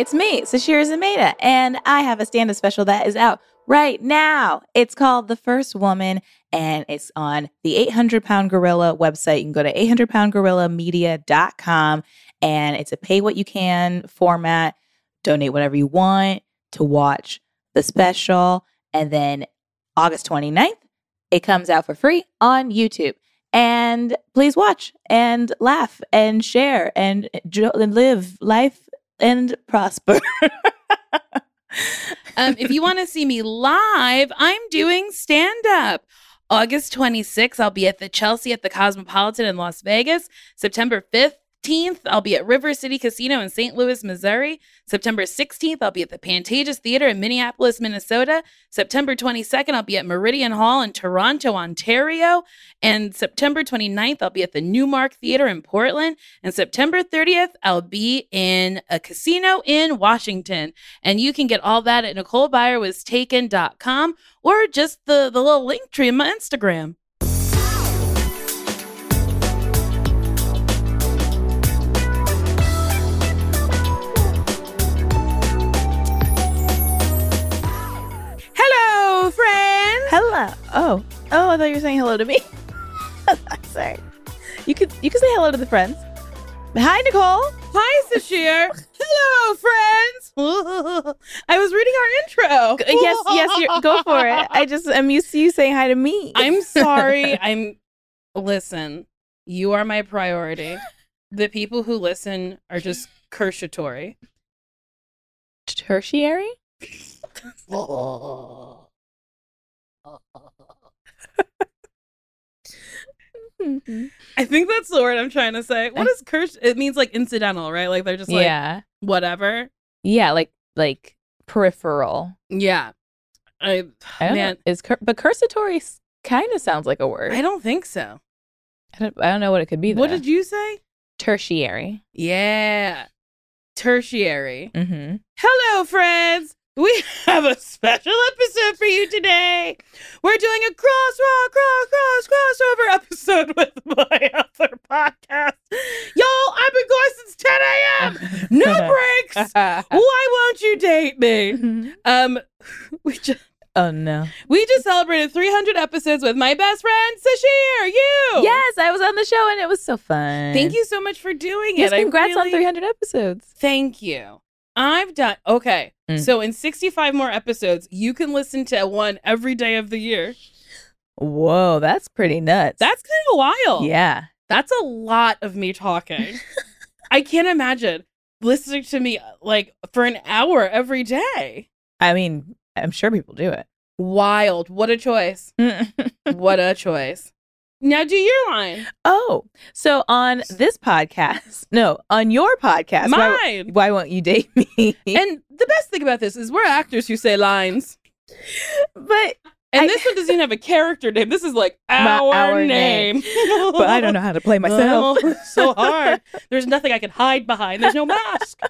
it's me, Sasheer Zamata, and I have a stand up special that is out right now. It's called The First Woman, and it's on the 800 Pound Gorilla website. You can go to 800poundgorillamedia.com, and it's a pay what you can format. Donate whatever you want to watch the special. And then August 29th, it comes out for free on YouTube. And please watch and laugh and share and, jo- and live life and prosper. Um, if you want to see me live, I'm doing stand up. August 26th, I'll be at the Chelsea at the Cosmopolitan in Las Vegas. September 5th, 15th, I'll be at River City Casino in St. Louis, Missouri. September 16th, I'll be at the Pantages Theater in Minneapolis, Minnesota. September 22nd, I'll be at Meridian Hall in Toronto, Ontario. And September 29th, I'll be at the Newmark Theater in Portland. And September 30th, I'll be in a casino in Washington. And you can get all that at NicoleByerWasTaken.com or just the, the little link tree in my Instagram. Oh, oh, I thought you were saying hello to me. I'm sorry. You could you could say hello to the friends. Hi, Nicole. Hi, Sasheer. Hello, friends. I was reading our intro. Yes, yes, you're, go for it. I just I'm used to you saying hi to me. I'm sorry. I'm. Listen, you are my priority. The people who listen are just cursatory. tertiary. I think that's the word I'm trying to say. What is curse? It means like incidental, right? Like they're just like yeah, whatever. yeah, like like peripheral. Yeah. I I don't man, know. Is cur- but cursatory kind of sounds like a word. I don't think so. I don't, I don't know what it could be. What did you say? tertiary? Yeah. Tertiary. Mm-hmm. Hello, friends. We have a special episode for you today. We're doing a cross, cross, cross, cross, crossover episode with my other podcast. Y'all, I've been going since 10 a.m. No breaks. Why won't you date me? Um, we just oh no! we just celebrated 300 episodes with my best friend Sasheer. You. Yes, I was on the show and it was so fun. Thank you so much for doing Yes, it. Yes, congrats on 300 episodes. Thank you. I've done okay. Mm. So in 65 more episodes, you can listen to one every day of the year. Whoa, that's pretty nuts. That's kind of wild. yeah. That's a lot of me talking. I can't imagine listening to me like for an hour every day. I mean, I'm sure people do it. Wild. What a choice. What a choice. Now do your line. oh, so on this podcast, no, on your podcast, why, Mine. why won't you date me? And the best thing about this is we're actors who say lines. but And I- this one doesn't even have a character name. This is like our, our name. name. but I don't know how to play oh, myself. Oh, so hard. There's nothing I can hide behind. There's no mask.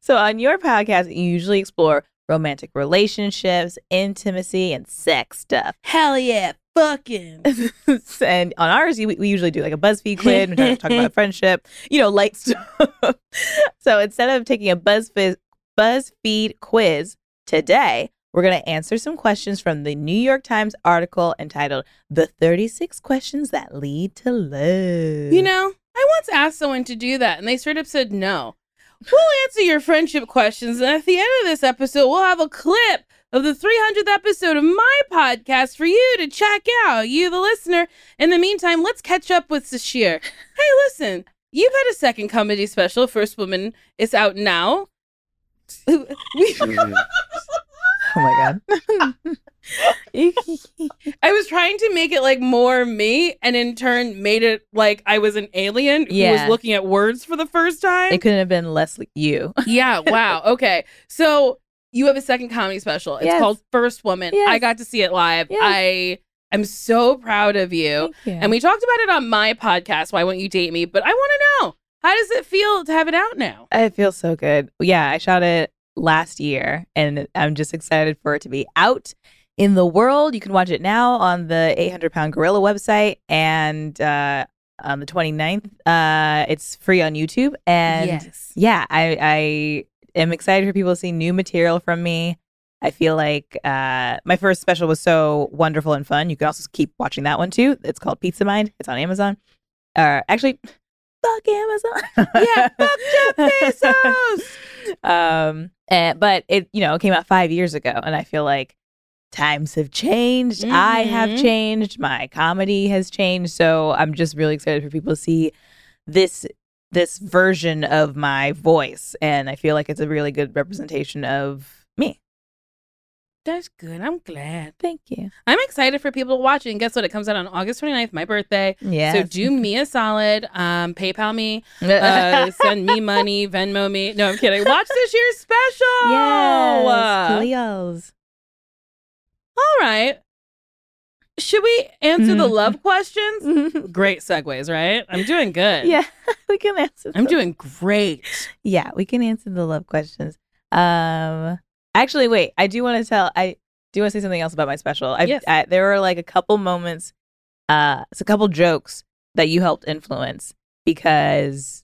So on your podcast, you usually explore romantic relationships, intimacy, and sex stuff. Hell yeah, fucking. and on ours, we, we usually do like a BuzzFeed quiz. We talk, about friendship, you know, light stuff. so instead of taking a BuzzFeed BuzzFeed quiz today, we're going to answer some questions from the New York Times article entitled "The 36 Questions That Lead to Love." You know, I once asked someone to do that, and they straight up said no. We'll answer your friendship questions, and at the end of this episode, we'll have a clip of the 300th episode of my podcast for you to check out, you, the listener. In the meantime, let's catch up with Sasheer. Hey, listen, you've had a second comedy special, First Woman. is out now. We- oh my god. I was trying to make it like more me, and in turn made it like I was an alien who Yeah. was looking at words for the first time. it couldn't have been less you. yeah, wow. Okay. So you have a second comedy special. It's Yes. called First Woman. Yes. I got to see it live. Yes. I am so proud of you. You. And we talked about it on my podcast, Why Won't You Date Me? But I want to know how does it feel to have it out now? It feels so good. Yeah, I shot it last year and I'm just excited for it to be out in the world. You can watch it now on the 800 Pound Gorilla website and uh, on the 29th. Uh, it's free on YouTube. And yes. yeah, I, I am excited for people to see new material from me. I feel like uh, my first special was so wonderful and fun. You can also keep watching that one too. It's called Pizza Mind. It's on Amazon. Uh, actually, fuck Amazon. Yeah, fuck Jeff Bezos. um, and, but it you know came out five years ago, and I feel like times have changed. I have Mhm. changed. My comedy has changed. So I'm just really excited for people to see this this version of my voice, and I feel like it's a really good representation of me. That's good. I'm glad. Thank you. I'm excited for people to watch it. And guess what? It comes out on August 29th, my birthday. Yeah. So do me a solid. Um, PayPal me. Uh, send me money. Venmo me. No, I'm kidding. Watch this year's special. yes. All right. Should we answer the Mhm. love questions? Great segues, right? I'm doing good. yeah, we can answer. I'm doing great. Yeah, we can answer the love questions. Um, actually, wait. I do want to tell. I do want to say something else about my special. I, Yes. I there were like a couple moments. Uh, it's a couple jokes that you helped influence because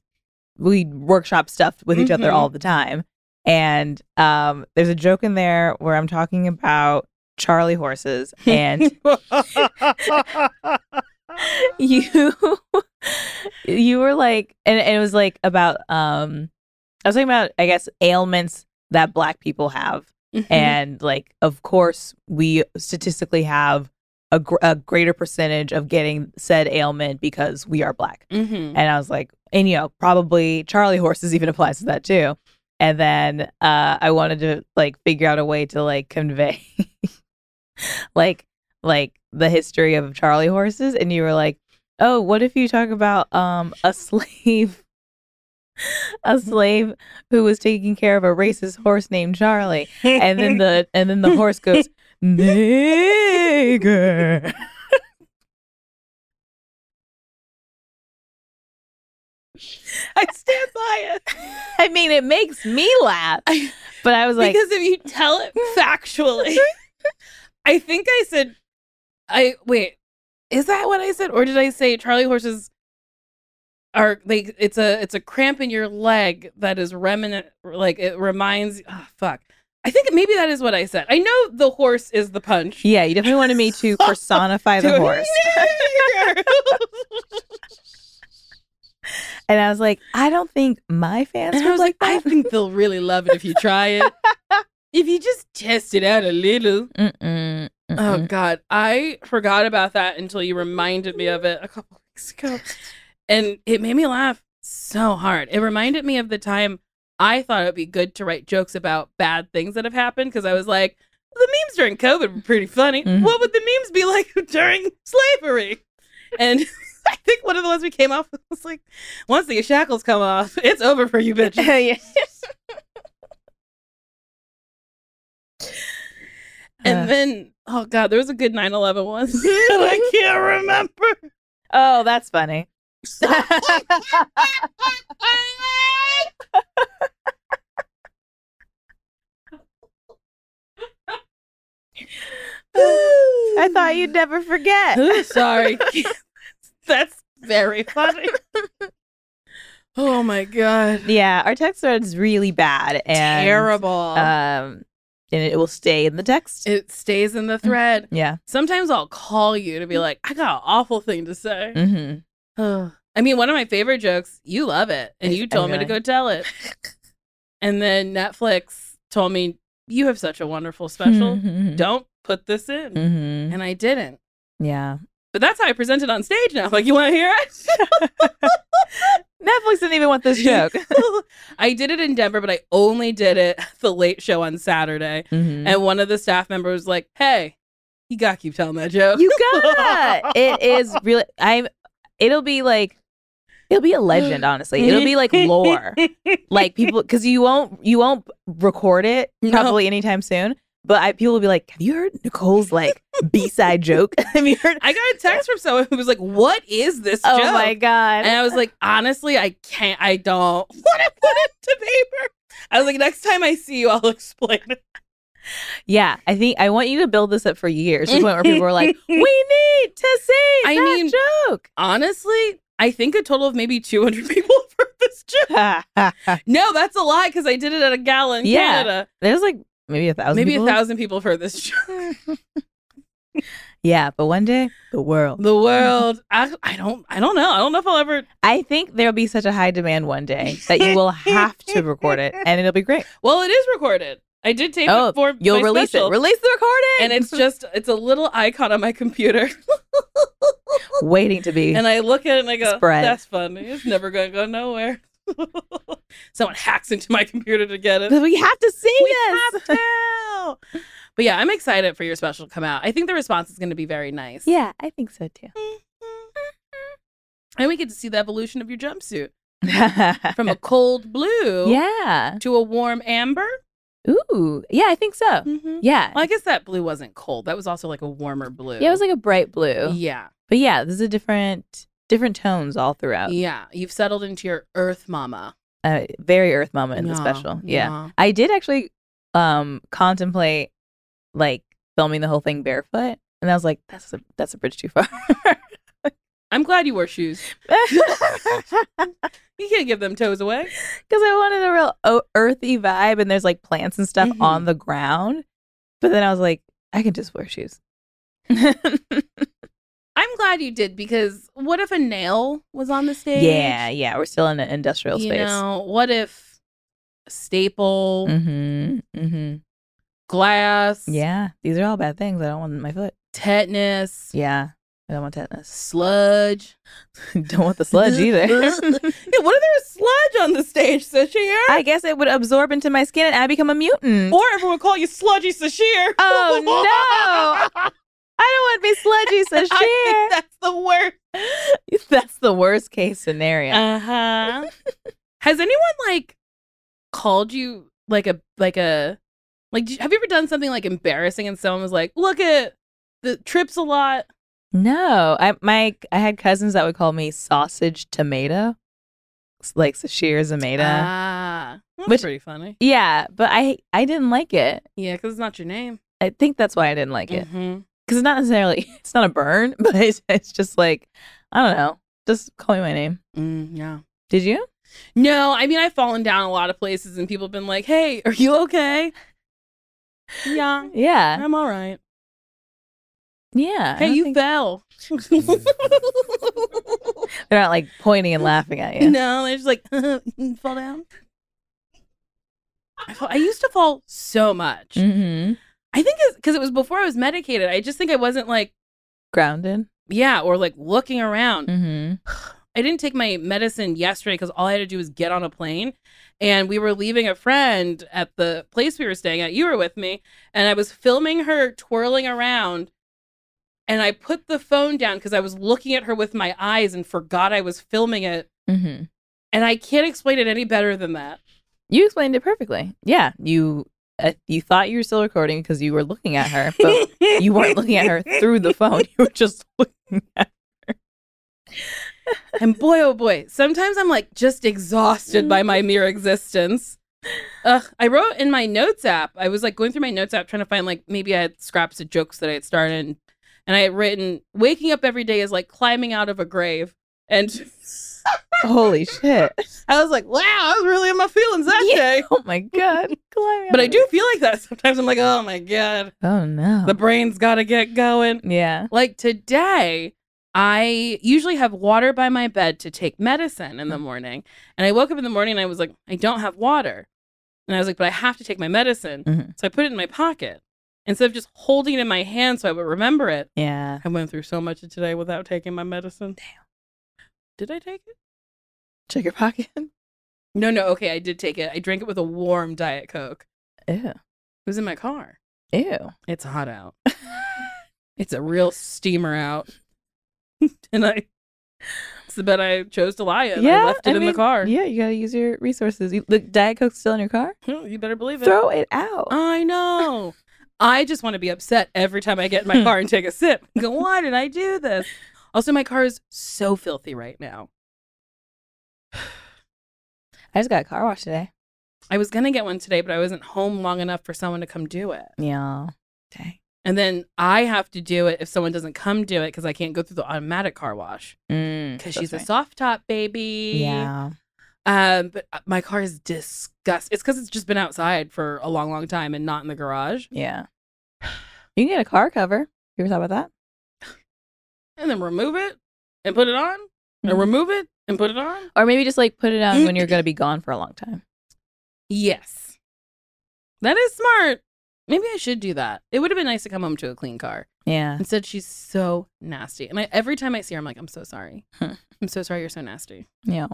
we workshop stuff with each other Mhm. all the time. And um, there's a joke in there where I'm talking about Charlie horses, and you you were like and, and it was like about um i was talking about i guess ailments that black people have Mm-hmm. and like of course we statistically have a, gr- a greater percentage of getting said ailment because we are black Mhm. and i was like and you know probably charlie horses even applies to that too and then uh i wanted to like figure out a way to like convey like like the history of charlie horses and you were like oh what if you talk about um a slave a slave who was taking care of a racist horse named charlie and then the and then the horse goes nigger I stand by it. i mean it makes me laugh but i was like because if you tell it factually, I think I said, I wait, is that what I said, or did I say Charlie horses are like it's a it's a cramp in your leg that is remnant like it reminds oh, fuck. I think maybe that is what I said. I know the horse is the punch. yeah you definitely wanted me to personify the horse and i was like i don't think my fans And I would was like like, I think they'll really love it if you try it. if you just test it out a little. Mm-mm, Oh mm-mm. God, I forgot about that until you reminded me of it a couple weeks ago, and it made me laugh so hard. It reminded me of the time I thought it would be good to write jokes about bad things that have happened because I was like, the memes during COVID were pretty funny. Mhm. What would the memes be like during slavery? And I think one of the ones we came off with was like, once the shackles come off, it's over for you bitches. yeah. And Uh, then, oh God, there was a good 9 11 one. and I can't remember. oh, that's funny. I thought you'd never forget. Sorry. That's very funny. oh my God. Yeah, our text thread is really bad and Terrible. Um, and it will stay in the text. it stays in the thread. yeah. Sometimes I'll call you to be like, I got an awful thing to say. Mm-hmm. I mean, one of my favorite jokes, you love it, and you told me to go tell it. And then Netflix told me, You have such a wonderful special. Mm-hmm. Don't put this in. hmm And I didn't. Yeah. But that's how I present it on stage now. Like, you want to hear it? Netflix didn't even want this joke. I did it in Denver, but I only did it the late show on Saturday. Mhm. And one of the staff members was like, Hey, you gotta keep telling that joke. You gotta. it is really. I'm. It'll be like. It'll be a legend, honestly. It'll be like lore. like people, because you won't you won't record it No. probably anytime soon. But I, people will be like, "Have you heard Nicole's like B side joke? Have you heard?" I got a text from someone who was like, What is this joke? Oh joke? my god! And I was like, honestly, I can't, I don't want to put it to paper. I was like, next time I see you, I'll explain it. yeah, I think I want you to build this up for years to the point where people are like, "We need to see I that mean- joke." Honestly, I think a total of maybe 200 people have heard this joke. No, that's a lie because I did it at a gala in Yeah. Canada. There's like maybe a thousand. Maybe people. a thousand people have heard this joke. Yeah, but one day the world. The world. I, I don't. I don't know. I don't know if I'll ever. I think there'll be such a high demand one day that you will have to record it, and it'll be great. Well, it is recorded. I did tape Oh, it for You'll release special. it. Release the recording, and it's just it's a little icon on my computer, waiting to be. and I look at it and I go, Spread. "That's funny. It's never going to go nowhere." Someone hacks into my computer to get it. we have to see We this. have to. But yeah, I'm excited for your special to come out. I think the response is going to be very nice. Yeah, I think so too. And we get to see the evolution of your jumpsuit from a cold blue yeah. to a warm amber. Ooh. Yeah, I think so. Mm-hmm. Yeah. Well, I guess that blue wasn't cold. That was also like a warmer blue. Yeah, it was like a bright blue. Yeah. But yeah, this is a different different tones all throughout. Yeah. You've settled into your earth mama. Uh, very Earth Mama in the special. Yeah. yeah. I did actually um contemplate like filming the whole thing barefoot. And I was like, that's a that's a bridge too far. I'm glad you wore shoes. You can't give them toes away. Because I wanted a real o- earthy vibe and there's like plants and stuff Mhm. on the ground. But then I was like, I can just wear shoes. I'm glad you did because what if a nail was on the stage? yeah, yeah. We're still in an industrial You space. know, what if a staple, Mm-hmm. Mm-hmm. glass, Yeah. These are all bad things. I don't want my foot. tetanus, Yeah. I don't want tetanus. sludge? don't want the sludge either. yeah, what if there was sludge on the stage, Sasheer? I guess it would absorb into my skin and I become a mutant. or everyone would call you Sludgy Sasheer. Oh, no. I don't want to be sludgy, I think that's the worst. That's the worst case scenario. Uh huh. Has anyone like called you like a like a like? Have you ever done something like embarrassing and someone was like, "Look at the trips a lot." no, I my I had cousins that would call me sausage tomato, like Sasheer tomato. Ah, that's Which- pretty funny. yeah, but I I didn't like it. Yeah, because it's not your name. I think that's why I didn't like it. Mhm. Because it's not necessarily it's not a burn, but it's, it's just like I don't know. Just call me my name. Mm, yeah. Did you? No, I mean I've fallen down a lot of places and people have been like, "Hey, are you okay?" Yeah, Yeah, I'm all right. yeah. Hey, you think- fell. They're not like pointing and laughing at you. No, they're just like fall down. I, fall, I used to fall so much. Mm-hmm. I think it's because it was before I was medicated. I just think I wasn't like, Grounded. yeah, or like looking around. Mm-hmm. I didn't take my medicine yesterday because all I had to do was get on a plane. And we were leaving a friend at the place we were staying at. You were with me. And I was filming her twirling around. And I put the phone down because I was looking at her with my eyes and forgot I was filming it. Mm-hmm. And I can't explain it any better than that. You explained it perfectly. Yeah, you uh, you thought you were still recording because you were looking at her, but you weren't looking at her through the phone. You were just looking at. Her. and boy, oh boy, sometimes I'm like just exhausted by my mere existence. Ugh, I wrote in my notes app. I was like going through my notes app trying to find like maybe I had scraps of jokes that I had started, and, and I had written waking up every day is like climbing out of a grave. And Holy shit! I was like, wow, I was really in my feelings that Yeah. day. Oh my god! But I do feel like that sometimes. I'm like, oh my god, Oh no! the brain's got to get going. yeah. Like today, I usually have water by my bed to take medicine in the morning. And I woke up in the morning and I was like, I don't have water. And I was like, but I have to take my medicine. Mhm. So I put it in my pocket. Instead of just holding it in my hand so I would remember it. Yeah. I went through so much of today without taking my medicine. Damn. Did I take it? Check your pocket. No, no. Okay, I did take it. I drank it with a warm Diet Coke. Ew. It was in my car. Ew. It's hot out. it's a real steamer out. and I, it's the bed I chose to lie in. I left it I in the car. Yeah, you gotta use your resources. You, the Diet Coke's still in your car. You better believe it. Throw it out. I know. I just want to be upset every time I get in my car and take a sip. Go, why did I do this? Also, my car is so filthy right now. I just got a car wash today. I was going to get one today, but I wasn't home long enough for someone to come do it. Yeah. Dang. And then I have to do it if someone doesn't come do it because I can't go through the automatic car wash Mm, because that's she's a soft top baby. Yeah. Um, but uh, my car is disgust. It's because it's just been outside for a long, long time and not in the garage. Yeah. You can get a car cover. You ever thought about that? And then remove it and put it on, and Mhm. remove it and put it on. Or maybe just like put it on when you're going to be gone for a long time. Yes, that is smart. Maybe I should do that. It would have been nice to come home to a clean car. Yeah. Instead, she's so nasty, and I, every time I see her, I'm like, I'm so sorry. I'm so sorry. You're so nasty. Yeah.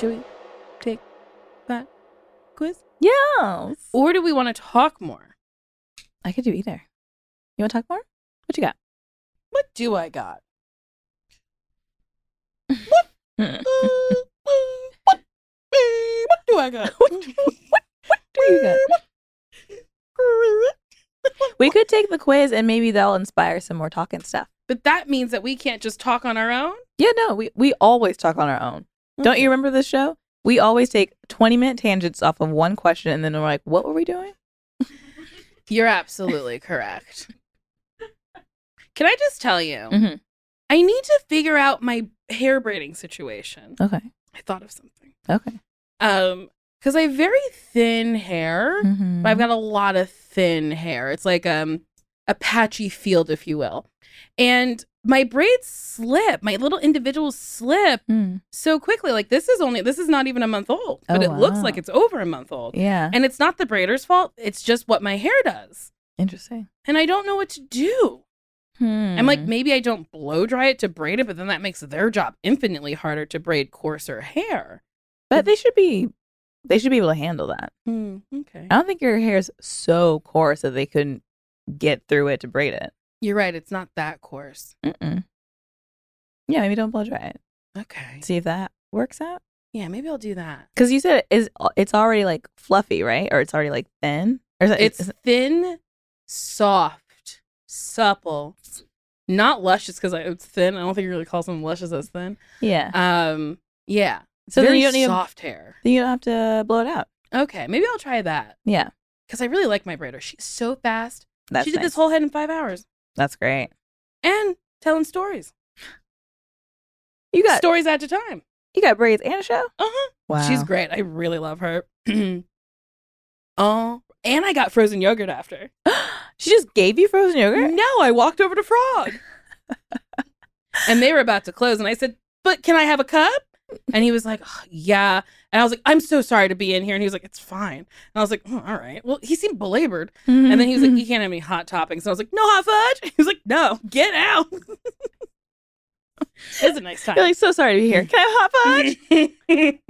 Should we take that quiz, Yeah. or do we want to talk more? I could do either. You want to talk more? What you got? What do I got? Hmm. Uh, what, what do I got? What? what do you got? We could take the quiz and maybe that'll inspire some more talking stuff. But that means that we can't just talk on our own. Yeah, no, we, we always talk on our own. Don't you remember this show? We always take 20 minute tangents off of one question and then we're like, what were we doing? You're absolutely correct. Can I just tell you? Mhm. I need to figure out my hair braiding situation. Okay. I thought of something. Okay. Um, because I have very thin hair, Mhm. but I've got a lot of thin hair. It's like um a patchy field, if you will. And my braids slip, my little individuals slip Hmm. so quickly. Like this is only this is not even a month old, but Oh, it looks like it's over a month old. Yeah. And it's not the braider's fault. It's just what my hair does. Interesting. And I don't know what to do. I'm Hmm. like, maybe I don't blow dry it to braid it, but then that makes their job infinitely harder to braid coarser hair. but they should be, they should be able to handle that. Hmm, okay. I don't think your hair is so coarse that they couldn't get through it to braid it. You're right. It's not that coarse. Mm-mm. Yeah, maybe don't blow dry it. Okay. See if that works out. Yeah, maybe I'll do that. Because you said is it's already like fluffy, right? Or it's already like thin. Or is it, It's it- thin, soft, supple, not luscious because it's thin. I don't think you really call something luscious as thin. yeah. Um, yeah. So then you don't need a- soft hair. then you don't have to blow it out. Okay, maybe I'll try that Yeah, because I really like my braider. She's so fast. that's she did nice. this whole head in five hours That's great. and telling stories, You got stories at a time. you got braids and a show. Uh huh. Wow, She's great. I really love her. oh, and I got frozen yogurt after. she just gave you frozen yogurt. No, I walked over to Frog. and they were about to close. And I said, But can I have a cup? And he was like, "Oh, Yeah. And I was like, I'm so sorry to be in here. And he was like, It's fine. And I was like, "Oh, All right. Well, he seemed belabored. And then he was like, You mm-hmm. can't have any hot toppings. And I was like, No hot fudge. He was like, No, get out. it was a nice time. "You're like so sorry to be here. Can I have hot fudge?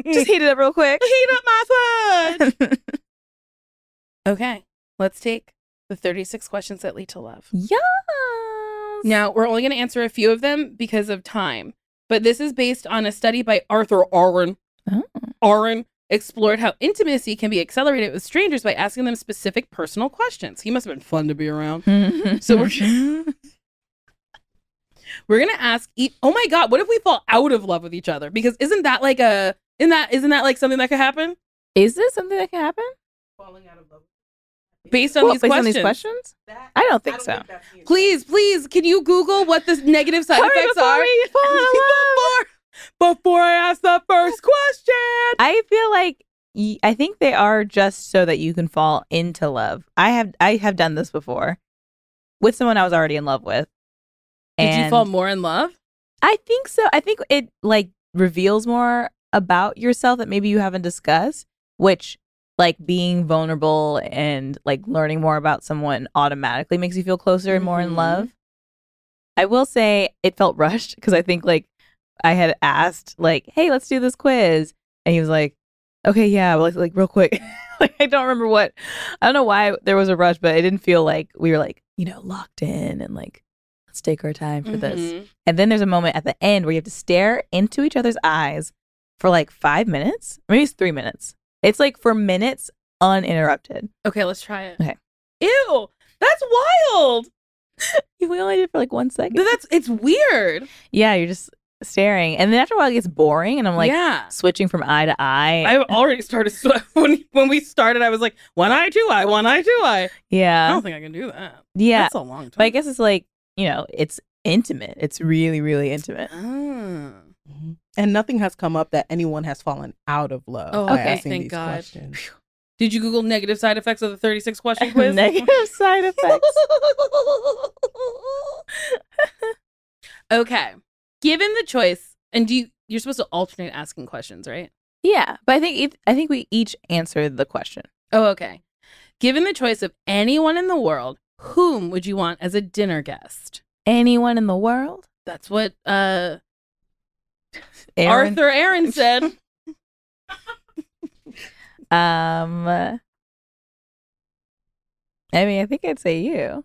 Just heat it up real quick." Heat up my fudge. Okay. Let's take the 36 questions that lead to love. Yeah. Now, we're only going to answer a few of them because of time, but this is based on a study by Arthur Aron. Oh. Aron explored how intimacy can be accelerated with strangers by asking them specific personal questions. He must have been fun to be around. So we're we're going to ask each Oh my god, what if we fall out of love with each other? Because isn't that like a isn't that isn't that like something that could happen? Is this something that can happen? Falling out of love. Based on Well, these based questions. on these questions? I don't think so. Please, please, can you Google what the negative side Hurry effects before are? fall before, before I ask the first question. I feel like I think they are just so that you can fall into love. I have I have done this before with someone I was already in love with. Did you fall more in love? I think so. I think it like reveals more about yourself that maybe you haven't discussed, which like being vulnerable and like learning more about someone automatically makes you feel closer and more in Mhm. love. I will say it felt rushed because I think like I had asked like, "Hey, let's do this quiz," and he was like, "Okay, yeah, well, like, like real quick." like I don't remember what. I don't know why there was a rush, but it didn't feel like we were like you know locked in and like let's take our time for this. Mhm. And then there's a moment at the end where you have to stare into each other's eyes for like five minutes. Maybe it's three minutes. It's like for minutes uninterrupted. Okay, let's try it. Okay. Ew, that's wild. We only did it for like one second. But that's it's weird. yeah, you're just staring, and then after a while it gets boring, and I'm like yeah. switching from eye to eye. I already started when when we started. I was like one eye, two eye, one eye, two eye. Yeah, I don't think I can do that. yeah. That's a long time. But I guess it's like you know, it's intimate. It's really, really intimate. Ah. And nothing has come up that anyone has fallen out of love Oh, by okay. asking Thank these God. questions. Did you Google negative side effects of the 36 question quiz? Negative side effects. okay. Given the choice, and do you you're supposed to alternate asking questions, right? yeah, but I think I think we each answered the question. Oh, okay. Given the choice of anyone in the world, whom would you want as a dinner guest? Anyone in the world? That's what uh Aron? Arthur Aron said. Um, I mean, I think I'd say you.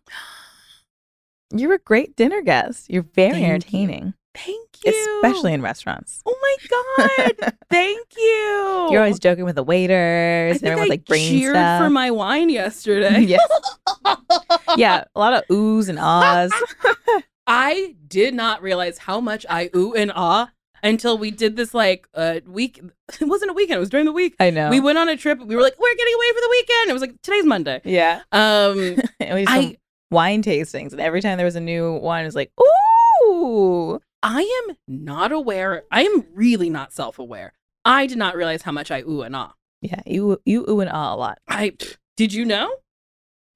You're a great dinner guest. You're very Thank you. entertaining, Thank you. especially in restaurants. Oh my god. Thank you. You're always joking with the waiters, and everyone's I like bringing cheered stuff. for my wine yesterday. yes. yeah, a lot of oohs and ahs. I did not realize how much I ooh and ah until we did this like uh week. It wasn't a weekend. It was during the week. I know. We went on a trip. We were like, we're getting away for the weekend. It was like today's Monday. yeah. Um, And we I wine tastings, and every time there was a new wine, it was like, ooh. I am not aware. I am really not self aware. I did not realize how much I ooh and ah. Yeah, you you ooh and ah a lot. I did you know?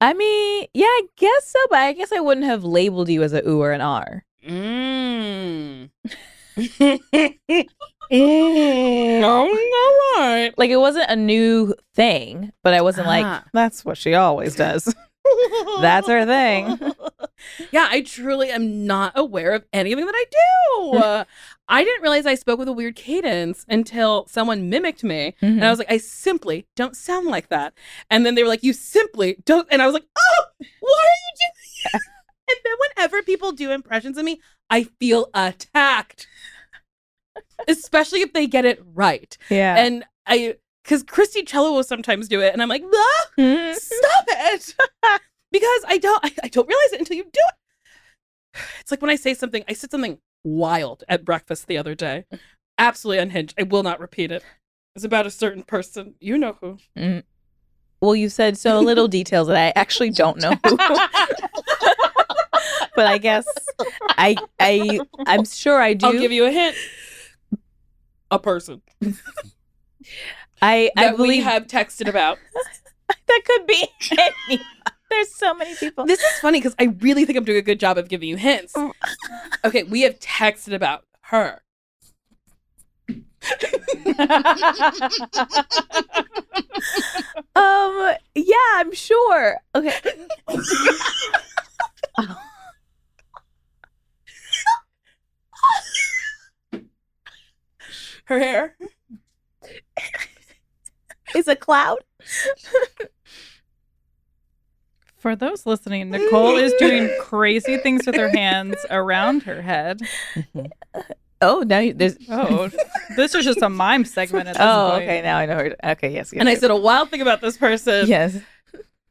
I mean, yeah, I guess so, but I guess I wouldn't have labeled you as a ooh or an r. Mm. mm, all right. Like it wasn't a new thing, but I wasn't Ah. like that's what she always does. That's her thing. Yeah, I truly am not aware of anything that I do. Uh, I didn't realize I spoke with a weird cadence until someone mimicked me. Mm-hmm. And I was like, I simply don't sound like that. And then they were like, You simply don't. And I was like, Oh, why are you doing that? And then whenever people do impressions of me, I feel attacked, especially if they get it right. yeah. And I, because Christy Cello will sometimes do it. And I'm like, ah, Mhm. stop it because i don't I, I don't realize it until you do it it's like when i say something i said something wild at breakfast the other day absolutely unhinged i will not repeat it it's about a certain person you know who Mm. Well, you said so little details that I actually don't know who. but I guess I I I'm sure I do. i'll give you a hint a person I I believe have texted about that could be any. There's so many people. this is funny because i really think i'm doing a good job of giving you hints okay we have texted about her um yeah, I'm sure. Okay. her hair Is a cloud? For those listening, Nicole is doing crazy things with her hands around her head. Oh, now you- there's Oh, this is just a mime segment at this Oh, point. okay. Now I know her. Okay, yes. yes and i said a wild thing about this person yes.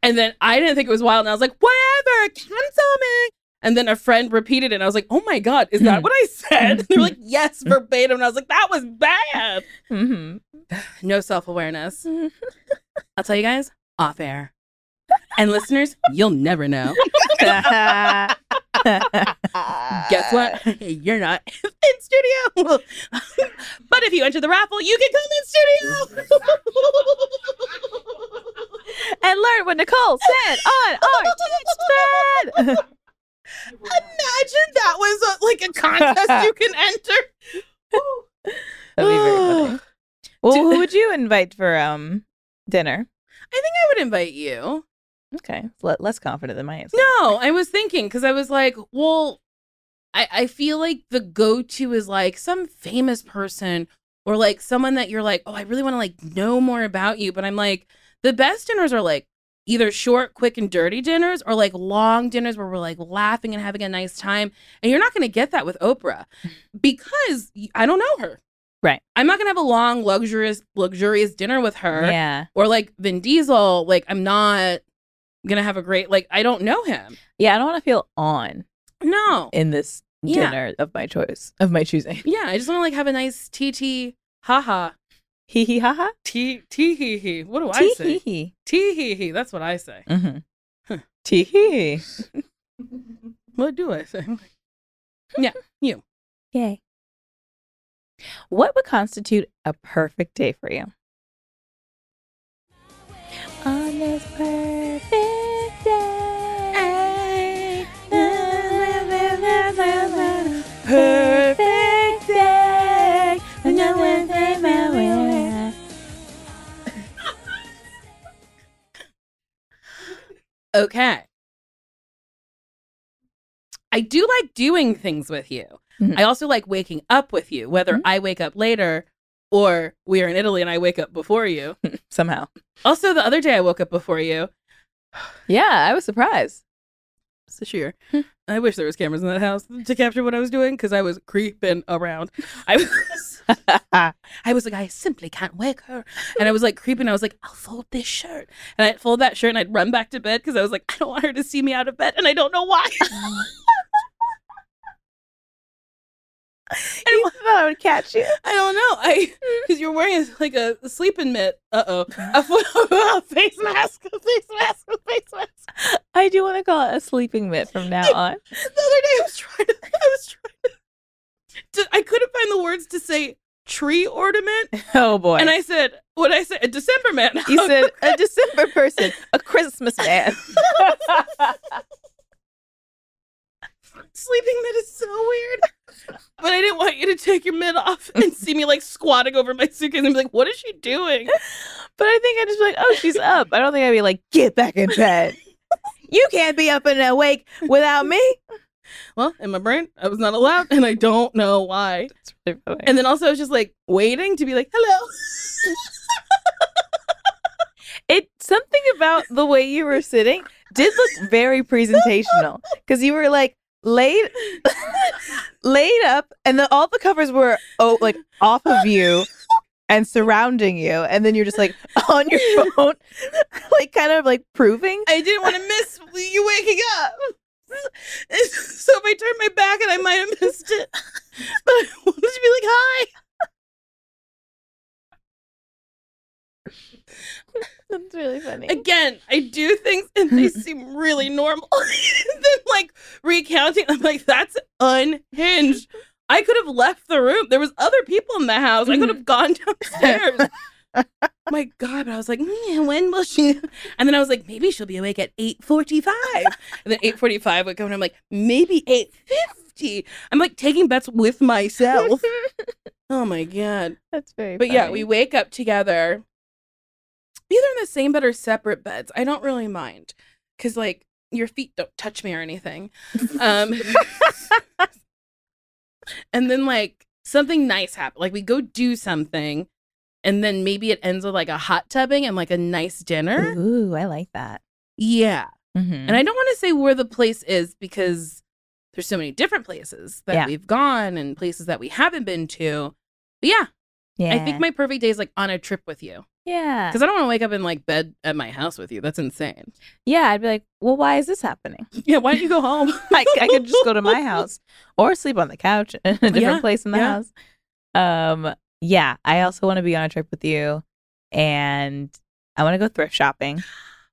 And then I didn't think it was wild. And I was like, whatever, cancel me. And then a friend repeated it. And I was like, oh my God, is that what I said? they were like, yes, verbatim. And I was like, that was bad. hmm No self awareness. I'll tell you guys off air. And listeners, you'll never know. Guess what? You're not in studio. but if you enter the raffle, you can come in studio. and learn what Nicole said on our thread. Imagine that was a, like a contest you can enter. That'd be very funny. Well, who would you invite for um dinner? I think I would invite you. Okay, le- less confident than my answer. No, I was thinking because I was like, well, I, I feel like the go to is like some famous person or like someone that you're like, oh, I really want to like know more about you. But I'm like, the best dinners are like either short, quick, and dirty dinners or like long dinners where we're like laughing and having a nice time. And you're not going to get that with Oprah mm-hmm. because I don't know her. Right. I'm not going to have a long, luxurious, luxurious dinner with her Yeah, or like Vin Diesel. Like, I'm not going to have a great, like, I don't know him. yeah. I don't want to feel on No. in this Yeah. dinner of my choice, of my choosing. Yeah, I just want to like have a nice TT haha. Hee hee ha ha. T T hee hee. What do I Tee say? hee hee. T hee hee. That's what I say. Mm-hmm. Huh. Tee hee hee. What do I say? Yeah, you. Yay. What would constitute a perfect day for you? On this perfect day. Perfect Okay. I do like doing things with you. Mhm. I also like waking up with you, whether Mhm. I wake up later or we are in Italy and I wake up before you. Somehow. Also, the other day I woke up before you. Yeah, I was surprised. So sure. Hmm. I wish there was cameras in that house to capture what I was doing because I was creeping around. I was, I was like, I simply can't wake her, and I was like creeping. I was like, I'll fold this shirt, and I'd fold that shirt, and I'd run back to bed because I was like, I don't want her to see me out of bed, and I don't know why. you thought I would catch you. I don't know. I because you're wearing like a, sleeping mitt. Uh oh, a, a face mask, a face mask, a face mask. I do want to call it a sleeping mitt from now on. The other day I was trying to, I was trying to, to I couldn't find the words to say tree ornament, Oh boy. and I said, what I said, a December man. you said a December person, a Christmas man. sleeping mitt is so weird. But I didn't want you to take your mitt off and see me like squatting over my suitcase and be like, what is she doing? But I think I'd just be like, oh, she's up. I don't think I'd be like, get back in bed. you can't be up and awake without me. Well, in my brain, I was not allowed, and I don't know why. Really. And then also, I was just like waiting to be like, hello. it something about the way you were sitting did look very presentational because you were like laid laid up and the, all the covers were oh like off of you and surrounding you and then you're just like on your phone like kind of like proving I didn't want to miss you waking up. So if I turned my back and I might have missed it. But I wanted to be like, hi. that's really funny Again, I do things and they seem really normal. Then like recounting, I'm like, that's unhinged. I could have left the room. There was other people in the house. I could have gone downstairs. My God, but I was like, "Mm, when will she? And then I was like, maybe she'll be awake at eight forty-five. And then eight forty-five would come, and I'm like, maybe eight fifty. I'm like taking bets with myself. oh my God! that's very But yeah, we wake up together, either in the same bed or separate beds. I don't really mind because like your feet don't touch me or anything. Um, and then like something nice happens. Like we go do something, and then maybe it ends with like a hot tubbing and like a nice dinner. ooh i like that Yeah, Mhm. and I don't want to say where the place is because there's so many different places that Yeah. we've gone and places that we haven't been to. But yeah, yeah I think my perfect day is like on a trip with you. Yeah Because I don't want to wake up in like bed at my house with you. That's insane. yeah i'd be like well why is this happening Yeah, why don't you go home? I, I could just go to my house or sleep on the couch in a different Yeah, place in the yeah. house. Um, yeah, I also want to be on a trip with you, and I want to go thrift shopping.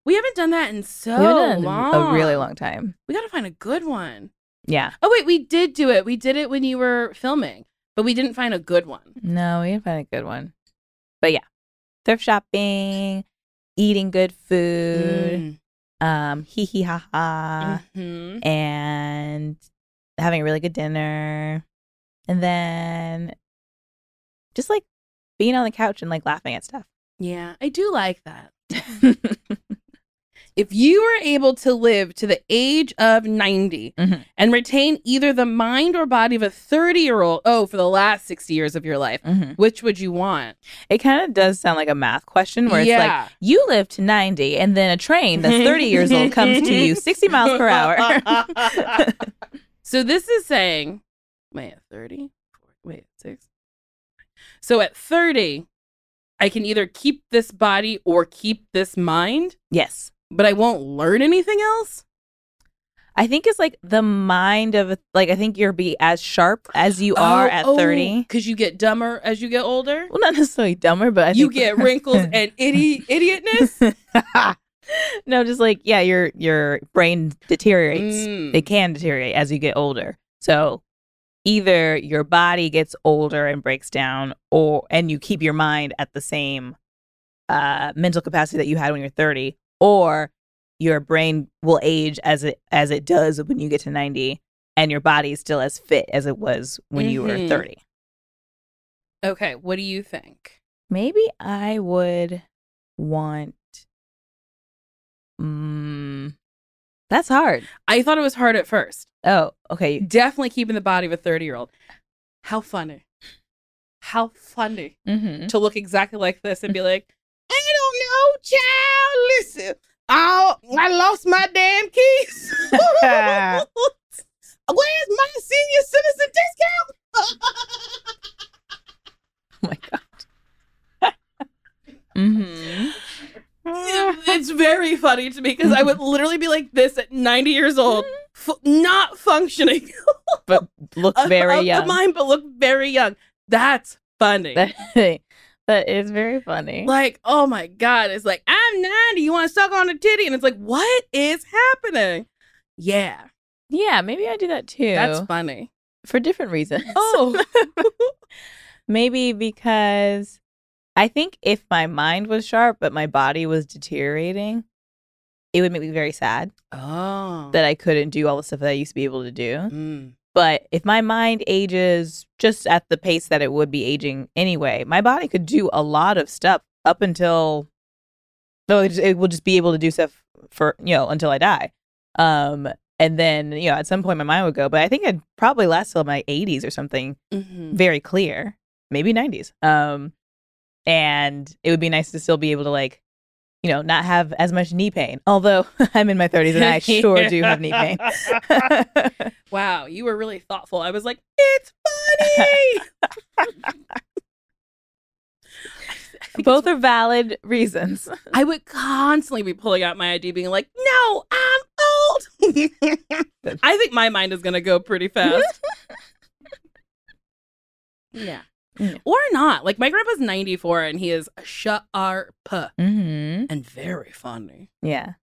We haven't done that in so done long. a really long time. We gotta find a good one. Yeah, Oh wait, we did do it. We did it when you were filming, but we didn't find a good one. no, we didn't find a good one, but yeah, thrift shopping, eating good food, um, hee hee ha ha, Mhm. and having a really good dinner, and then just like being on the couch and like laughing at stuff. Yeah, I do like that. If you were able to live to the age of 90 Mhm. and retain either the mind or body of a 30 year old, oh, for the last 60 years of your life, Mhm. which would you want? It kind of does sound like a math question where it's like you live to 90 and then a train that's 30 years old comes to you 60 miles per hour. so this is saying, wait, 30? Wait, six? So at 30, I can either keep this body or keep this mind, yes. But I won't learn anything else? I think it's like the mind of like I think you're be as sharp as you are at thirty. Because you get dumber as you get older. Well, not necessarily dumber, but I you get wrinkles and idi- idiotness. no, just like yeah, your your brain deteriorates. Mm. It can deteriorate as you get older. So either your body gets older and breaks down, or and you keep your mind at the same uh, mental capacity that you had when you're 30, or your brain will age as it as it does when you get to 90, and your body is still as fit as it was when you were Mhm. 30. Okay, what do you think? Maybe I would want. Mm, that's hard. I thought it was hard at first. Oh, okay. Definitely keeping the body of a 30 year old. How funny. How funny Mm-hmm. to look exactly like this and be like, I don't know, child. Listen, oh, I lost my damn keys. Where's my senior citizen discount? Oh my god. mm-hmm. it's very funny to me because I would literally be like this at 90 years old, f- not functioning. But look of- very of the young. mind, but look very young. That's funny. That, is very funny. like, oh my God. It's like, I'm 90. You want to suck on a titty? And it's like, what is happening? Yeah, yeah, maybe I do that too. that's funny. for different reasons. Oh. maybe because I think if my mind was sharp but my body was deteriorating, it would make me very sad oh. that I couldn't do all the stuff that I used to be able to do. Mm. But if my mind ages just at the pace that it would be aging anyway, my body could do a lot of stuff up until no, it, it will just be able to do stuff for you know until I die. Um, and then you know at some point my mind would go, but I think I'd probably last till my 80s or something, Mhm. very clear, maybe 90s. Um, and it would be nice to still be able to like, you know, not have as much knee pain. Although I'm in my 30s and I sure do have knee pain. wow, you were really thoughtful. I was like, it's funny. Both are valid reasons. I would constantly be pulling out my ID, being like, "No, I'm old." I think my mind is gonna go pretty fast. yeah. Yeah. or not. Like my grandpa's ninety four, and he is sharp Mm-hmm. and very funny. Yeah.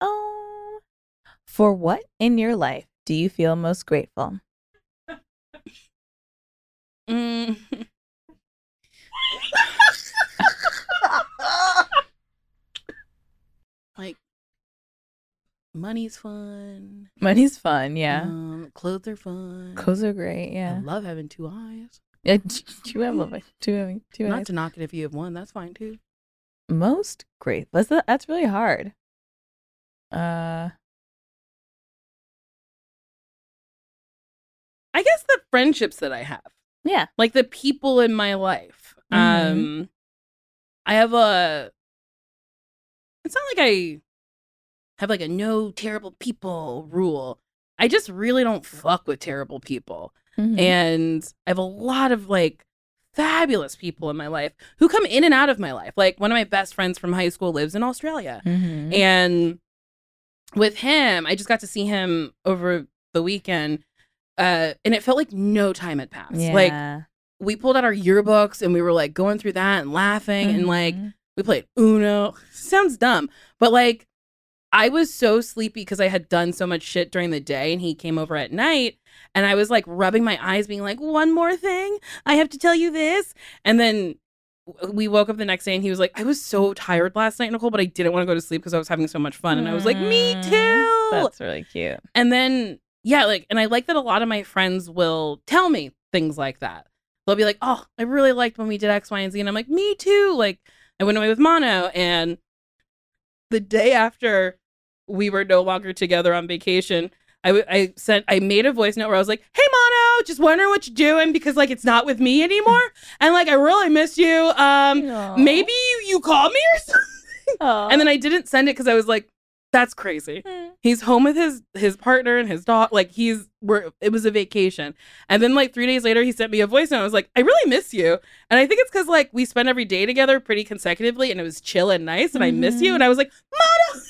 Um, for what in your life do you feel most grateful? Mm. like money's fun. Money's fun, yeah. Um, clothes are fun. Clothes are great, yeah. I love having two eyes. Yeah, two have love, two having two Not eyes. to knock it if you have one, that's fine too. Most great. That's that's really hard. Uh, I guess the friendships that I have, yeah. like the people in my life. Mhm. Um, I have a. It's not like I have like a no terrible people rule. I just really don't fuck with terrible people. Mhm. And I have a lot of like fabulous people in my life who come in and out of my life. Like one of my best friends from high school lives in Australia. Mhm. And with him, I just got to see him over the weekend. Uh, and it felt like no time had passed. Like we pulled out our yearbooks and we were like going through that and laughing and like Mhm. we played Uno. Sounds dumb, but like I was so sleepy because I had done so much shit during the day and he came over at night and I was like rubbing my eyes being like one more thing, I have to tell you this. And then we woke up the next day and he was like I was so tired last night, Nicole, but I didn't want to go to sleep because I was having so much fun and I was like me Mm, too. That's really cute. And then, yeah, like, and I like that a lot of my friends will tell me things like that. They'll be like, oh, I really liked when we did X, Y, and Z. And I'm like, me too. Like, I went away with Mono. And the day after we were no longer together on vacation, I, w- I sent, I made a voice note where I was like, hey, Mono, just wondering what you're doing because, like, it's not with me anymore. and, like, I really miss you. Um, maybe you, you call me or something. And then I didn't send it because I was like, that's crazy he's home with his his partner and his dog like he's we're it was a vacation and then like three days later he sent me a voice note i was like i really miss you and i think it's because like we spent every day together pretty consecutively and it was chill and nice and i miss you Mhm. and i was like Mono!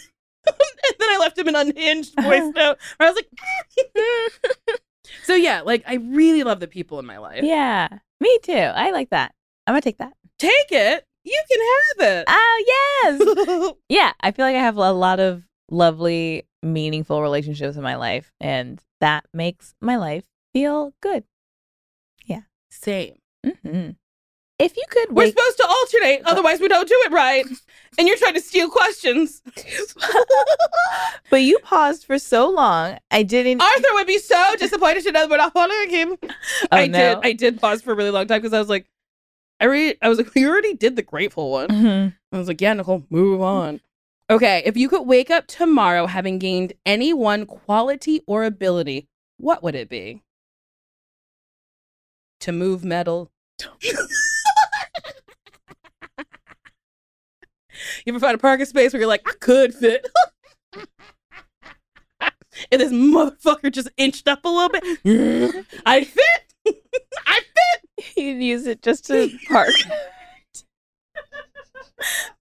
and then I left him an unhinged voice note where I was like, so yeah, like I really love the people in my life. yeah, me too. I like that. I'm gonna take that. Take it. You can have it. Oh yes. yeah, I feel like I have a lot of lovely, meaningful relationships in my life, and that makes my life feel good. Yeah. Same. hmm If you could We're supposed to alternate, otherwise we don't do it right. And you're trying to steal questions. but you paused for so long, I didn't. Arthur would be so disappointed to know we're not following him. Oh, I no. did. I did pause for a really long time because I was like, I re- I was like, you already did the grateful one. Mhm. I was like, yeah, Nicole, move on. Okay, if you could wake up tomorrow having gained any one quality or ability, what would it be? To move metal. you ever find a parking space where you're like, I could fit? and this motherfucker just inched up a little bit. I fit. I fit. You'd use it just to park.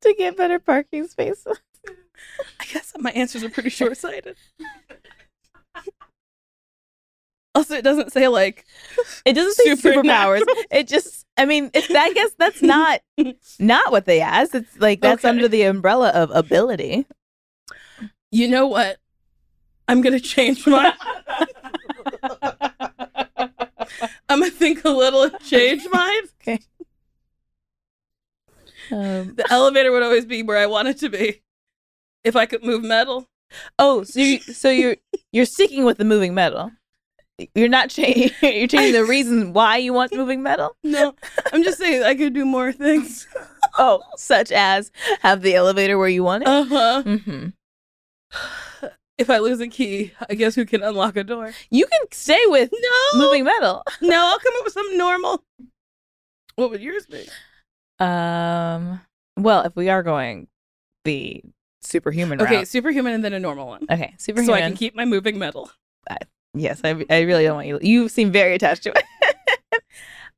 to get better parking spaces. I guess my answers are pretty short sighted. Also, it doesn't say like It doesn't say superpowers. It just, I mean, it's, I guess that's not not what they asked. It's like that's Okay. under the umbrella of ability. you know what? I'm gonna change my. I'm gonna think a little and change mine. Um, The elevator would always be where I want it to be. If I could move metal. oh, so you, so you're you're sticking with the moving metal. You're not changing. You're changing the reason why you want moving metal. No, I'm just saying I could do more things. Oh, such as have the elevator where you want it. Uh huh. hmm If I lose a key, I guess who can unlock a door? You can stay with No, moving metal. No, I'll come up with something normal. What would yours be? Um. Well, if we are going the superhuman Okay, route. superhuman and then a normal one. Okay, superhuman. So I can keep my moving metal. Yes, I, I really don't want you. You seem very attached to it.